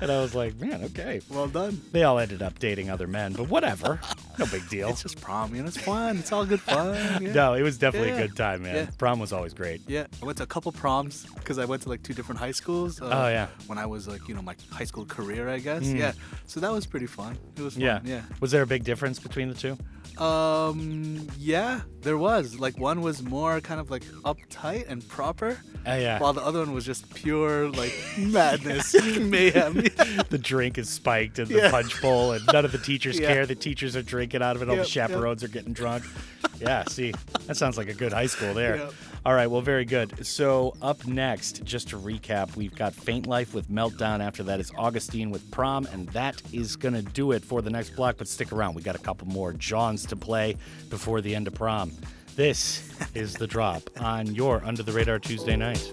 and I was like, man, okay. Well done. They all ended up dating other men, but whatever, no big deal. It's just prom, know. It's fun. It's all good fun. Yeah. No, it was definitely Yeah. a good time, man. Yeah. Prom was always great. Yeah, I went to a couple proms because I went to like two different high schools. Uh, Oh, yeah. When I was like, you know, my high school career, I guess. Mm. Yeah. So that was pretty fun. It was fun. Yeah. Yeah. Was there a big difference between the two? Um. Yeah, there was. Like one was more kind of like uptight and proper. Oh, yeah. While the other one was just pure like madness, mayhem. the drink is spiked in the Yeah. punch bowl, and none of the teachers Yeah. care. The teachers are drinking out of it. All Yep, the yep. chaperones are getting drunk. Yeah, see, that sounds like a good high school there. Yep. All right, well, very good. So up next, just to recap, we've got Faintlife with Meltdown. After that is Augustine with Prom, and that is gonna do it for the next block. But stick around, we got a couple more Johns to play before the end of Prom. This is the drop on your Under the Radar Tuesday night.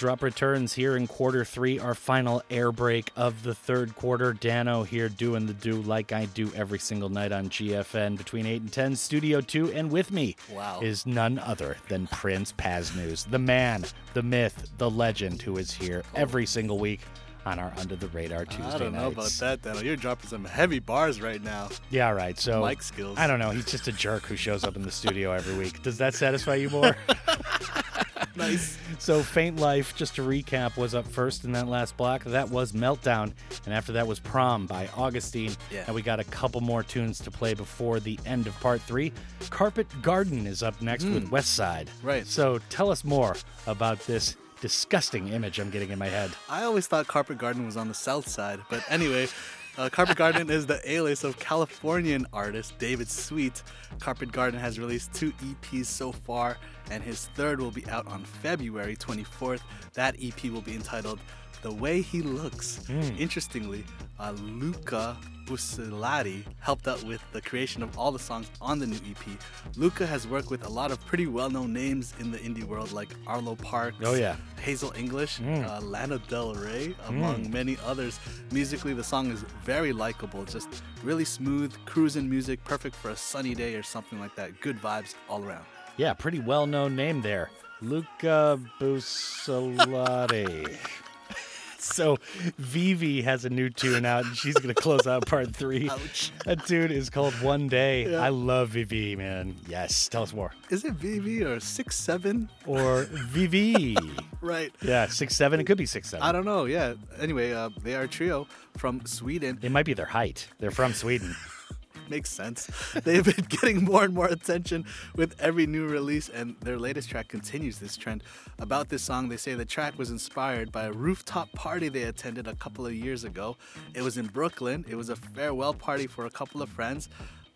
Drop returns here in quarter three, our final air break of the third quarter. Dano here doing the do like I do every single night on GFN between 8 and 10, Studio 2. And with me Wow. is none other than Prince Paznews, the man, the myth, the legend who is here every single week on our Under the Radar Tuesday I don't know about that, Daniel. You're dropping some heavy bars right now. Yeah, right. So Mic skills. I don't know. He's just a jerk who shows up in the studio every week. Does that satisfy you more? nice. So, Faintlife, just to recap, was up first in that last block. That was Meltdown. And after that was Prom by Augustine. Yeah. And we got a couple more tunes to play before the end of part three. Carpet Garden is up next with mm. West Side. Right. So, tell us more about this disgusting image I'm getting in my head. I always thought Carpet Garden was on the south side, but anyway, uh, Carpet Garden is the alias of Californian artist David Sweet. Carpet Garden has released two EPs so far, and his third will be out on February 24th. That EP will be entitled The Way He Looks. Interestingly, uh, Luca Buccellati helped out with the creation of all the songs on the new EP. Luca has worked with a lot of pretty well-known names in the indie world, like Arlo Parks, Oh, yeah. Hazel English, Mm. uh, Lana Del Rey, among many others. Musically, the song is very likable, just really smooth, cruising music, perfect for a sunny day or something like that. Good vibes all around. Yeah, pretty well known name there. Luca Buccellati. so ViVii has a new tune out and she's gonna close out part three. Ouch. That tune is called One Day. Yeah. I love ViVii, man. Yes, tell us more. Is it VV or six seven? Or Vivi. Right. yeah, six seven. It could be six seven. I don't know. Yeah. Anyway, uh, they are a trio from Sweden. It might be their height. They're from Sweden. Makes sense. They've been getting more and more attention with every new release, and their latest track continues this trend. About this song, they say the track was inspired by a rooftop party they attended a couple of years ago. It was in Brooklyn. It was a farewell party for a couple of friends.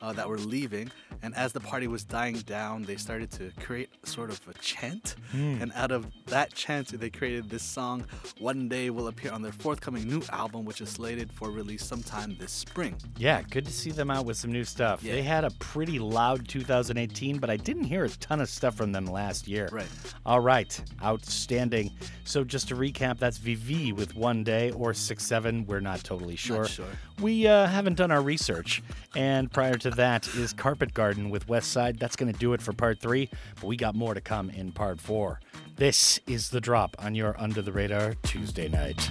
Uh, that were leaving, and as the party was dying down, they started to create sort of a chant. Hmm. And out of that chant, they created this song. One day will appear on their forthcoming new album, which is slated for release sometime this spring. Yeah, good to see them out with some new stuff. Yeah. They had a pretty loud 2018, but I didn't hear a ton of stuff from them last year. Right. All right, outstanding. So just to recap, that's VV with One Day or Six Seven. We're not totally sure. Not sure. We uh, haven't done our research, and prior to that is Carpet Garden with West Side. That's going to do it for part three, but we got more to come in part four. This is The Drop on your Under the Radar Tuesday night.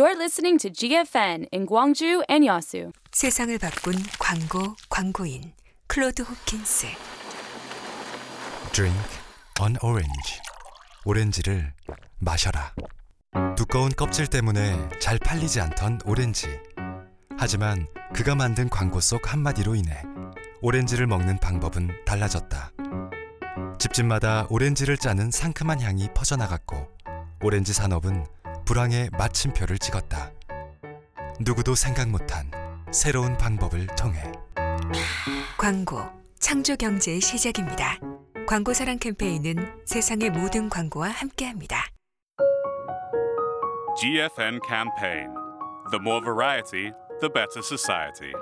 You're listening to GFN in Gwangju and Yasu. 세상을 바꾼 광고 광고인 클로드 호킨스 Drink an orange. 오렌지를 마셔라. 두꺼운 껍질 때문에 잘 팔리지 않던 오렌지. 하지만 그가 만든 광고 속 한마디로 인해 오렌지를 먹는 방법은 달라졌다. 집집마다 오렌지를 짜는 상큼한 향이 퍼져나갔고 오렌지 산업은 불황의 마침표를 찍었다. 누구도 생각 못한 새로운 방법을 통해 광고 창조 경제의 시작입니다. 광고 사랑 캠페인은 세상의 모든 광고와 함께합니다. GFN campaign. The more variety, the better society.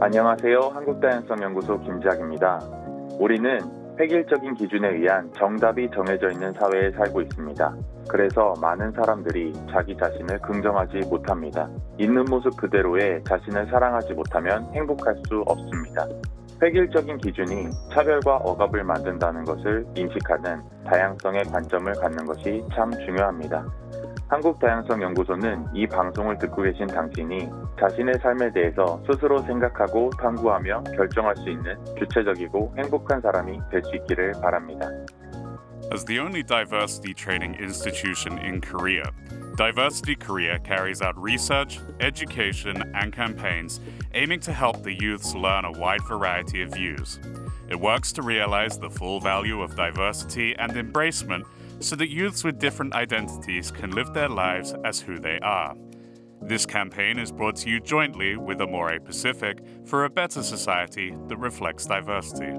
안녕하세요. 한국다양성연구소 김지학입니다. 우리는 획일적인 기준에 의한 정답이 정해져 있는 사회에 살고 있습니다. 그래서 많은 사람들이 자기 자신을 긍정하지 못합니다. 있는 모습 그대로의 자신을 사랑하지 못하면 행복할 수 없습니다. 획일적인 기준이 차별과 억압을 만든다는 것을 인식하는 다양성의 관점을 갖는 것이 참 중요합니다. 한국다양성연구소는 이 방송을 듣고 계신 당신이 자신의 삶에 대해서 스스로 생각하고 탐구하며 결정할 수 있는 주체적이고 행복한 사람이 될 수 있기를 바랍니다. As the only diversity training institution in Korea, Diversity Korea carries out research, education, and campaigns aiming to help the youths learn a wide variety of views. It works to realize the full value of diversity and embracement so that youths with different identities can live their lives as who they are. This campaign is brought to you jointly with Amore Pacific for a better society that reflects diversity.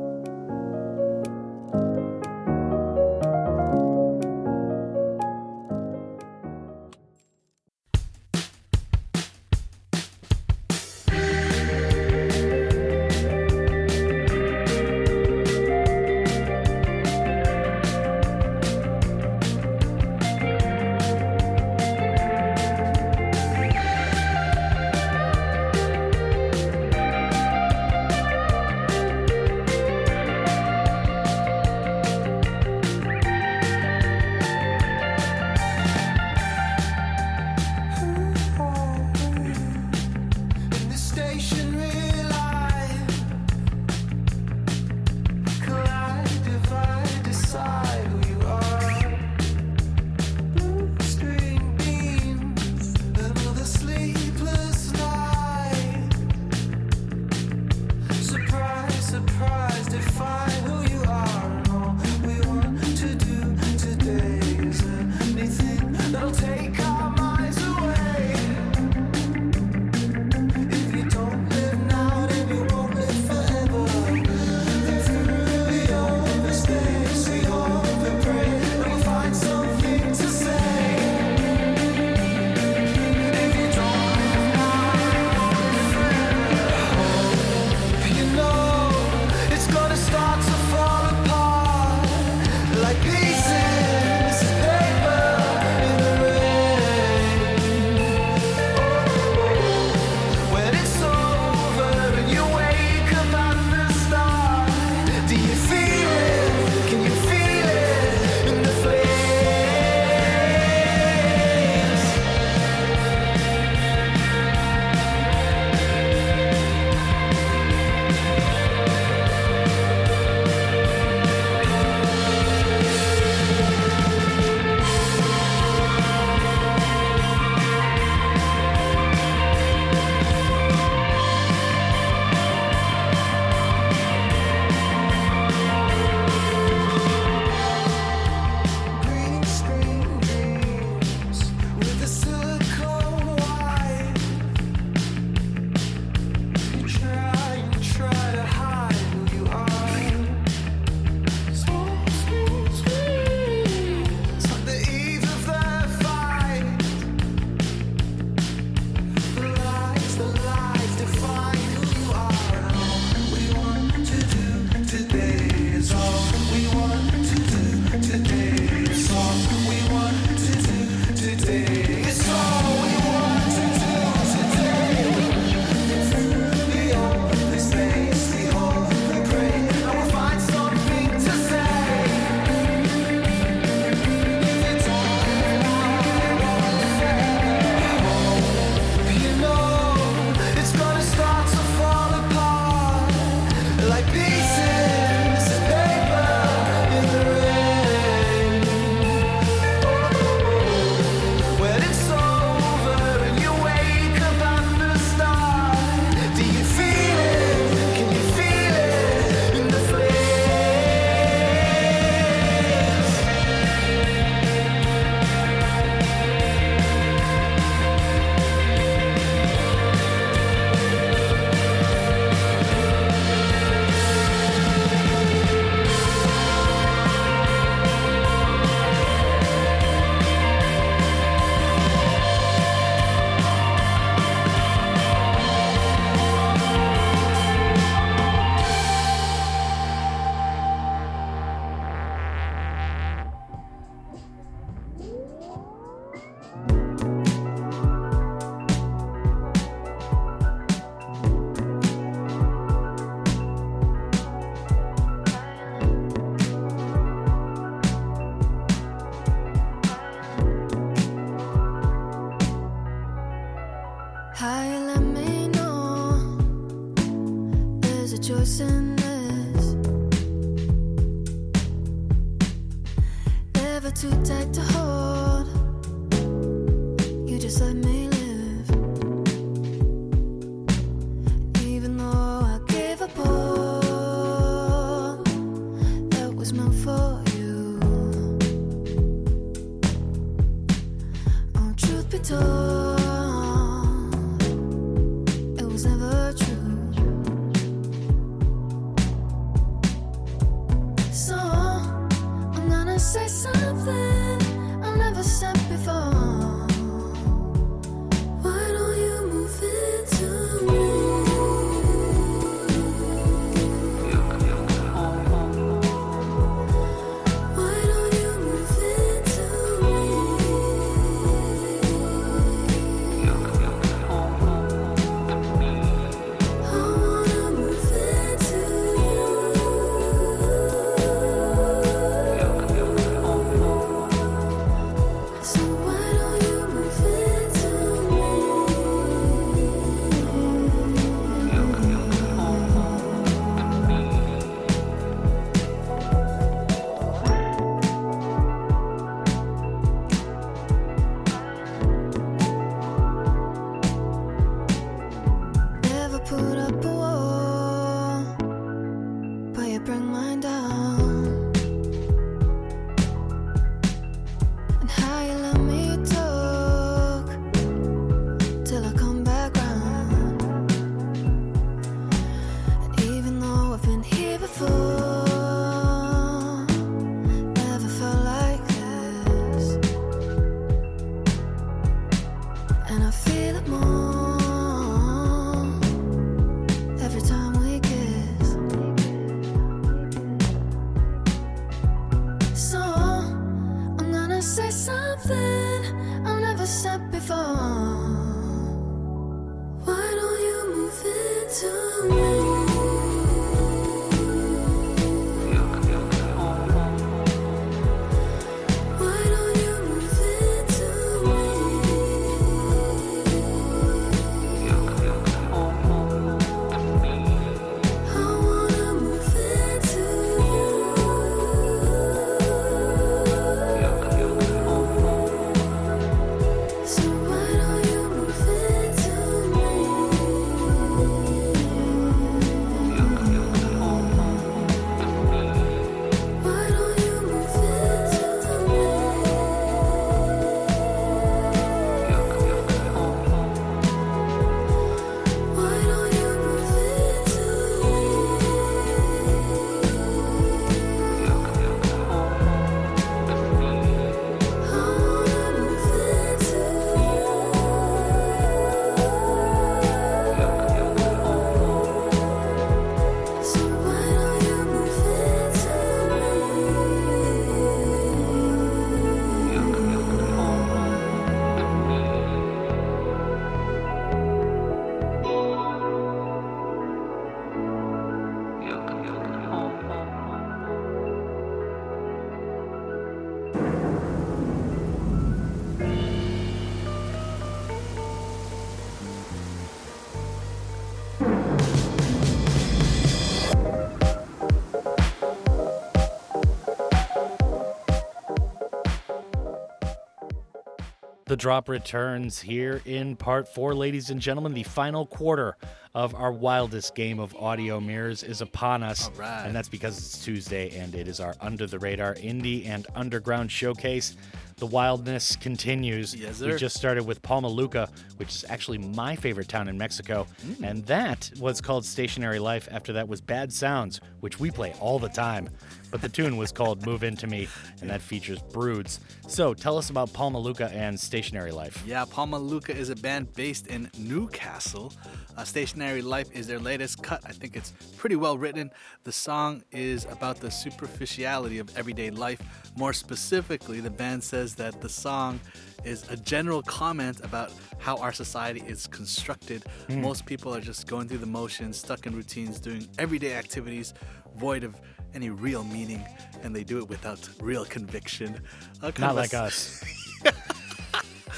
The drop returns here in part four, ladies and gentlemen. The final quarter of our wildest game of audio mirrors is upon us. right. And that's because it's Tuesday and it is our under the radar indie and underground showcase. The wildness continues. Yes, We just started with Palma Palmaluca, which is actually my favorite town in Mexico. And that was called Stationary Life. After that was Bad Sounds, which we play all the time. But the tune was called Move Into Me, and that features Broods. So tell us about Palma Palmaluca and Stationary Life. Yeah, Palma Louca is a band based in Newcastle. Uh, Stationary Life is their latest cut. I think it's pretty well written. The song is about the superficiality of everyday life. More specifically, the band says that the song is a general comment about how our society is constructed. Hmm. Most people are just going through the motions, stuck in routines, doing everyday activities void of any real meaning, and they do it without real conviction. Uh, Not like us.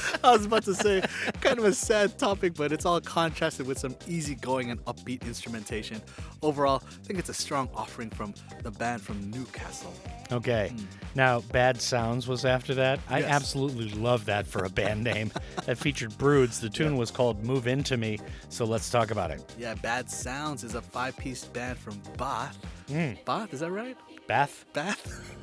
I was about to say, kind of a sad topic, but it's all contrasted with some easygoing and upbeat instrumentation. Overall, I think it's a strong offering from the band from Newcastle. Okay. Now, Bad Sounds was after that. I Yes. absolutely love that for a band name. that featured Broods. The tune was called Move Into Me. So let's talk about it. Yeah, Bad Sounds is a five piece band from Bath. Mm. Bath, is that right? Bath? Bath?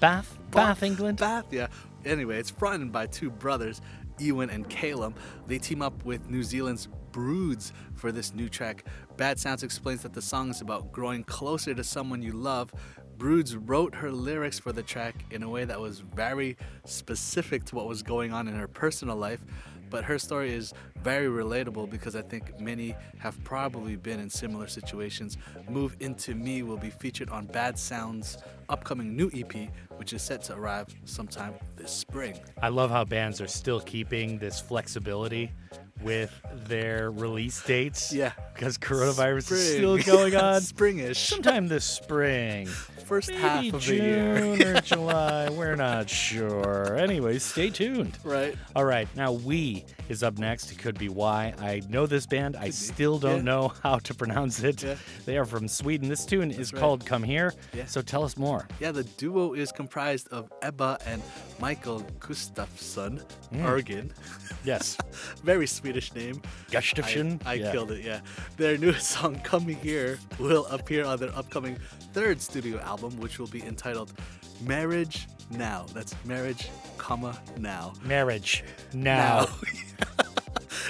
Bath? Bath, England? Bath, yeah. Anyway, it's fronted by two brothers, Ewan and Calum. They team up with New Zealand's Broods for this new track. Bad Sounds explains that the song is about growing closer to someone you love. Broods wrote her lyrics for the track in a way that was very specific to what was going on in her personal life, but her story is very relatable because I think many have probably been in similar situations. Move Into Me will be featured on Bad Sound's upcoming new EP, which is set to arrive sometime this spring. I love how bands are still keeping this flexibility with their release dates. Yeah. Because coronavirus is still going on. Springish. Sometime this spring. First Maybe half of the June year. or July. We're not sure. Anyways, stay tuned. Right. All right. Now, We is up next. It could be Why. I know this band. I still don't Yeah. know how to pronounce it. Yeah. They are from Sweden. This tune is right. called Come Here. Yeah. So tell us more. Yeah, the duo is comprised of Ebba and Michael Gustafsson Mm. Ergin. Yes. Very Swedish name. Gustafsson? I, I Yeah. killed it, yeah. Their newest song, Coming Here, will appear on their upcoming third studio album, which will be entitled Marriage Now. That's marriage, comma, now. Marriage. Now.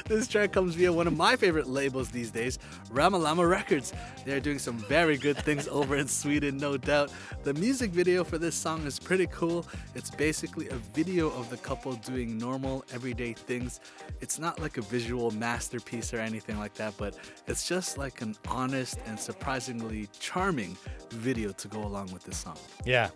this track comes via one of my favorite labels these days, Ramalama Records. They're doing some very good things over in Sweden, no doubt. The music video for this song is pretty cool. It's basically a video of the couple doing normal, everyday things. It's not like a visual masterpiece or anything like that, but it's just like an honest and surprisingly charming video to go along with this song. Yeah.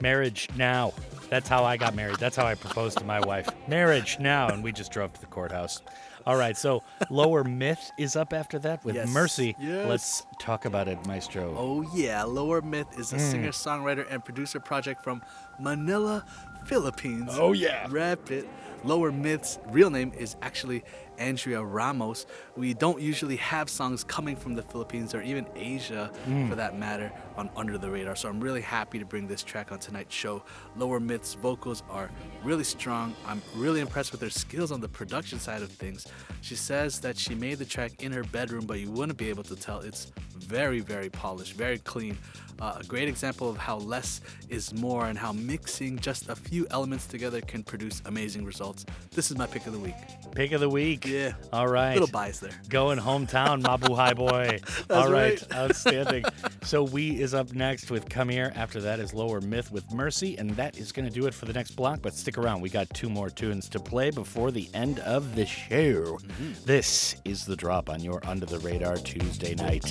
Marriage now. That's how I got married. That's how I proposed to my wife. Marriage now. And we just drove to the courthouse. All right. So Lower Myth is up after that with Yes, Mercy. yes. Let's talk about it, Maestro. Oh, yeah. Lower Myth is a Mm. singer, songwriter, and producer project from Manila, Philippines. Oh, yeah. Rap it. Lower Myth's real name is actually Andrea Ramos. We don't usually have songs coming from the Philippines or even Asia, Mm. for that matter, on Under the Radar. So I'm really happy to bring this track on tonight's show. Lower Myth's vocals are really strong. I'm really impressed with her skills on the production side of things. She says that she made the track in her bedroom, but you wouldn't be able to tell. It's very, very polished, very clean. Uh, a great example of how less is more and how mixing just a few elements together can produce amazing results. This is my pick of the week. Pick of the week. Yeah. All right. Little bias there. Going hometown, Mabuhay Boy. All right. right. Outstanding. so We is up next with Come Here. After that is Lower Myth with Mercy. And that is going to do it for the next block. But stick around. We got two more tunes to play before the end of the show. This is The Drop on your Under the Radar Tuesday night.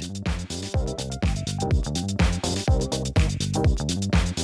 I'm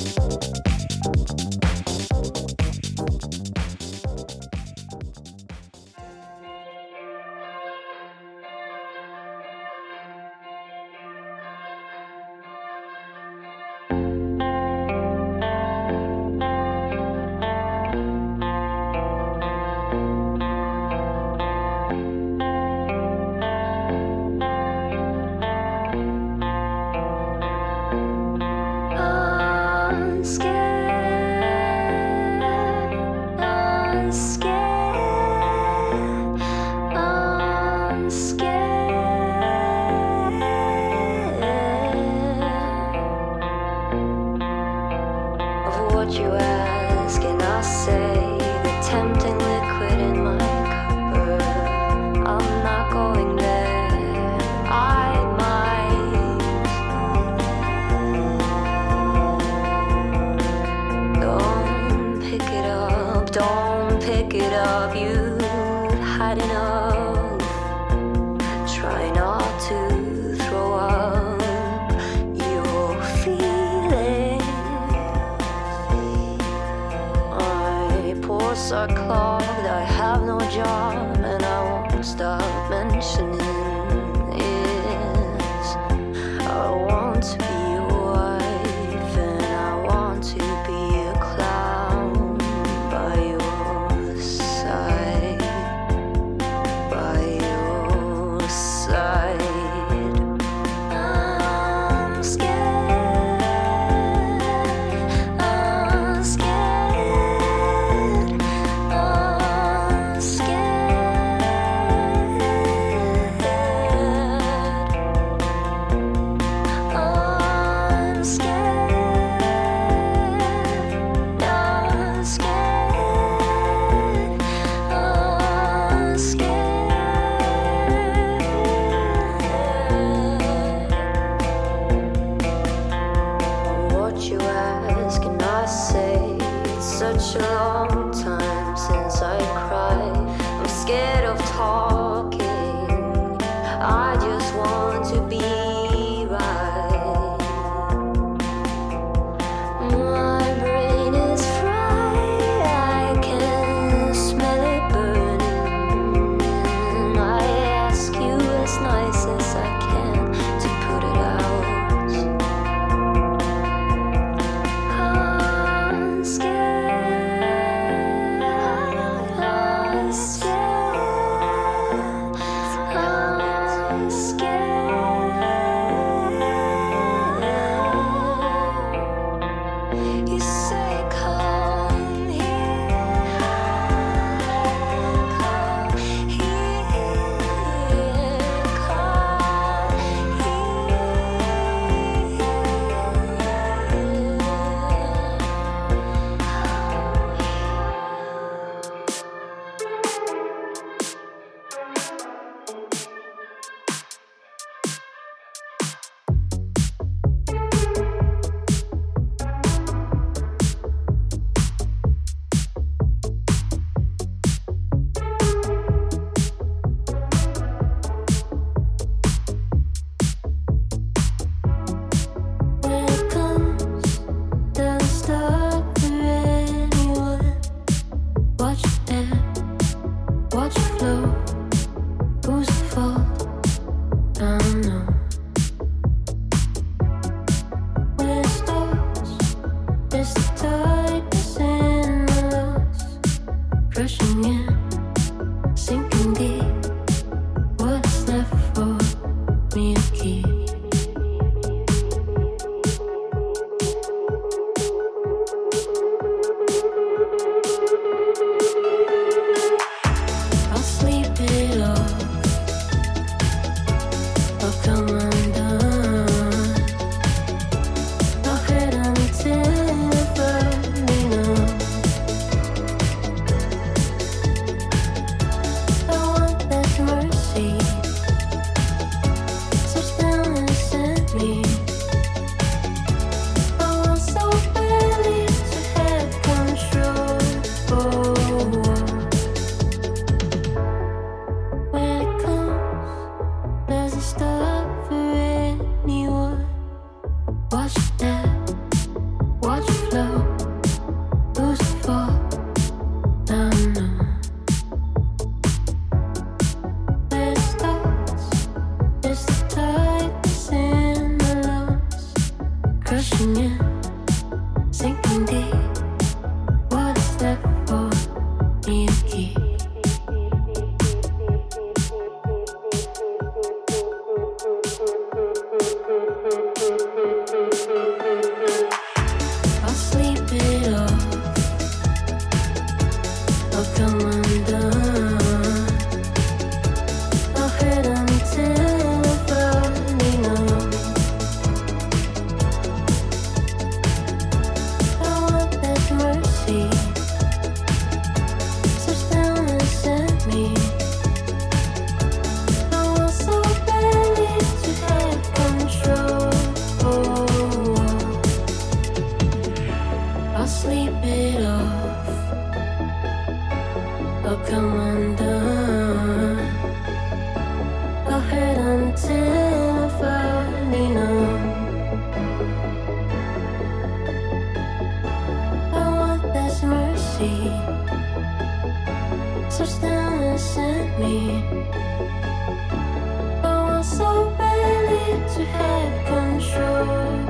so badly to have control.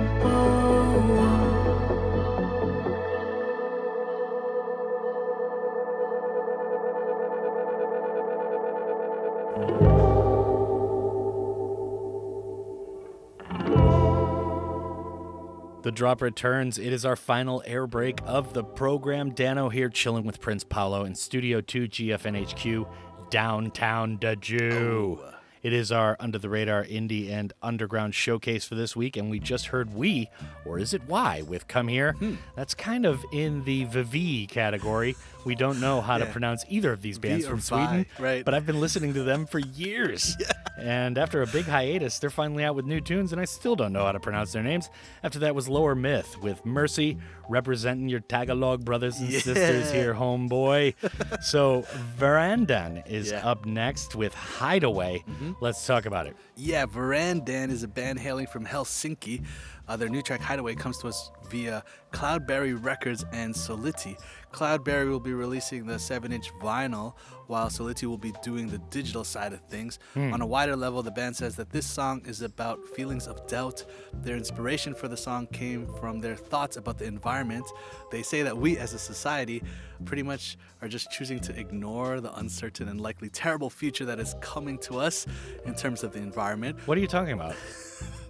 The drop returns. It is our final air break of the program. Dano here chilling with Prince Paolo in Studio 2 GFNHQ, downtown Daju. It is our under the radar indie and underground showcase for this week, and we just heard we, or is it why, with Come Here. Hmm. That's kind of in the ViVii category. We don't know how to pronounce either of these bands or from Vi, Sweden, right. but I've been listening to them for years. And after a big hiatus, they're finally out with new tunes, and I still don't know how to pronounce their names. After that was Lower Myth with Mercy, representing your Tagalog brothers and sisters here, homeboy. so Verandan is Yeah. up next with Hideaway. Mm-hmm. Let's talk about it. Yeah, Verandan is a band hailing from Helsinki. Uh, their new track Hideaway comes to us via Cloudberry Records and Soliti. Cloudberry will be releasing the 7 inch vinyl, while Soliti will be doing the digital side of things. Hmm. On a wider level, the band says that this song is about feelings of doubt. Their inspiration for the song came from their thoughts about the environment. They say that we as a society pretty much are just choosing to ignore the uncertain and likely terrible future that is coming to us in terms of the environment. What are you talking about?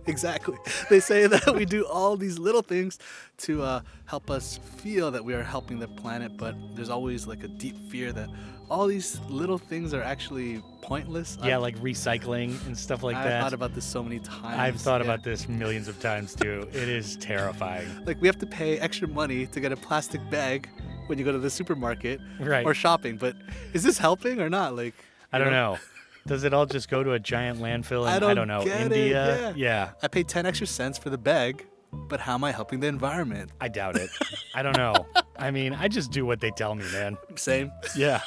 Exactly. They say that we do all these little things to uh, help us feel that we are helping the planet, but there's always like a deep fear that all these little things are actually pointless. Yeah, I've- like recycling and stuff like I've that. thought about this so many times. I've thought yeah. about this millions of times too. It is terrifying. Like we have to pay extra money to get a plastic bag when you go to the supermarket Right. or shopping, but is this helping or not? Like I don't know. Does it all just go to a giant landfill in I don't, know get India? It. yeah. I paid 10 extra cents for the bag, but how am I helping the environment? I doubt it. I don't know. I mean, I just do what they tell me, man. Same. Yeah.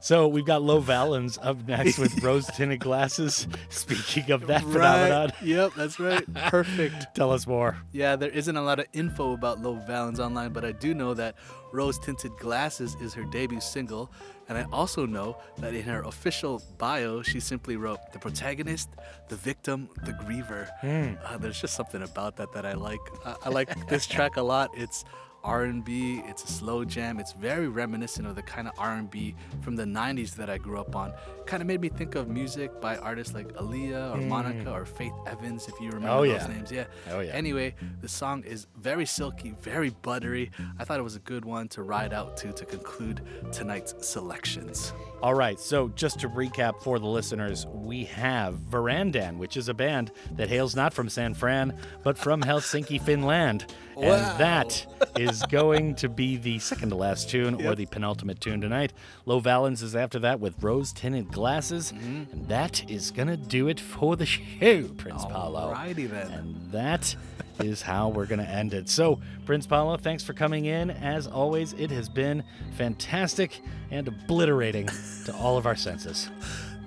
So we've got Lo Vallens up next with rose tinted glasses. Speaking of that phenomenon, Right. Yep, that's right. Perfect. tell us more. Yeah, there isn't a lot of info about Lo Vallens online, but I do know that Rose Tinted Glasses is her debut single. And I also know that in her official bio, she simply wrote the protagonist, the victim, the griever. Hmm. Uh, there's just something about that that I like. I, I like this track a lot. It's R&B, it's a slow jam. It's very reminiscent of the kind of R&B from the 90s that I grew up on. Kind of made me think of music by artists like Aaliyah or Mm. Monica or Faith Evans, if you remember Oh, those yeah. names. Yeah. Oh, yeah. Anyway, the song is very silky, very buttery. I thought it was a good one to ride out to to conclude tonight's selections. All right, so just to recap for the listeners, we have Verandan, which is a band that hails not from San Fran, but from Helsinki, Finland. Wow. And that is going to be the second to last tune or the penultimate tune tonight. Lo Vallens is after that with rose tinted glasses. Mm-hmm. And that is going to do it for the show, Prince Paolo. Alrighty then. And that is how we're going to end it. So, Prince Paolo, thanks for coming in. As always, it has been fantastic and obliterating to all of our senses.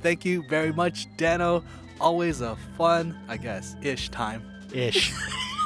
Thank you very much, Dano. Always a fun, I guess, ish time. Ish.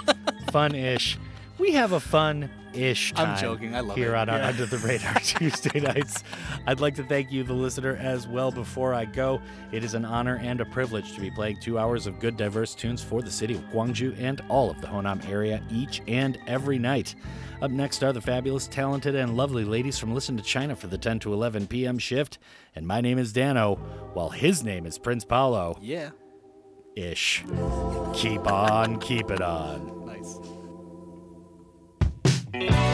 fun ish. We have a fun ish I'm joking, I love here it. on our Yeah. Under the Radar Tuesday nights. I'd like to thank you, the listener, as well. Before I go, it is an honor and a privilege to be playing two hours of good, diverse tunes for the city of Gwangju and all of the Honam area each and every night. Up next are the fabulous, talented, and lovely ladies from Listen to China for the 10 to 11 p.m. shift. And my name is Dano, while his name is Prince Paolo. Yeah. Ish. Keep on, keep it on. Nice.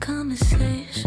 conversation.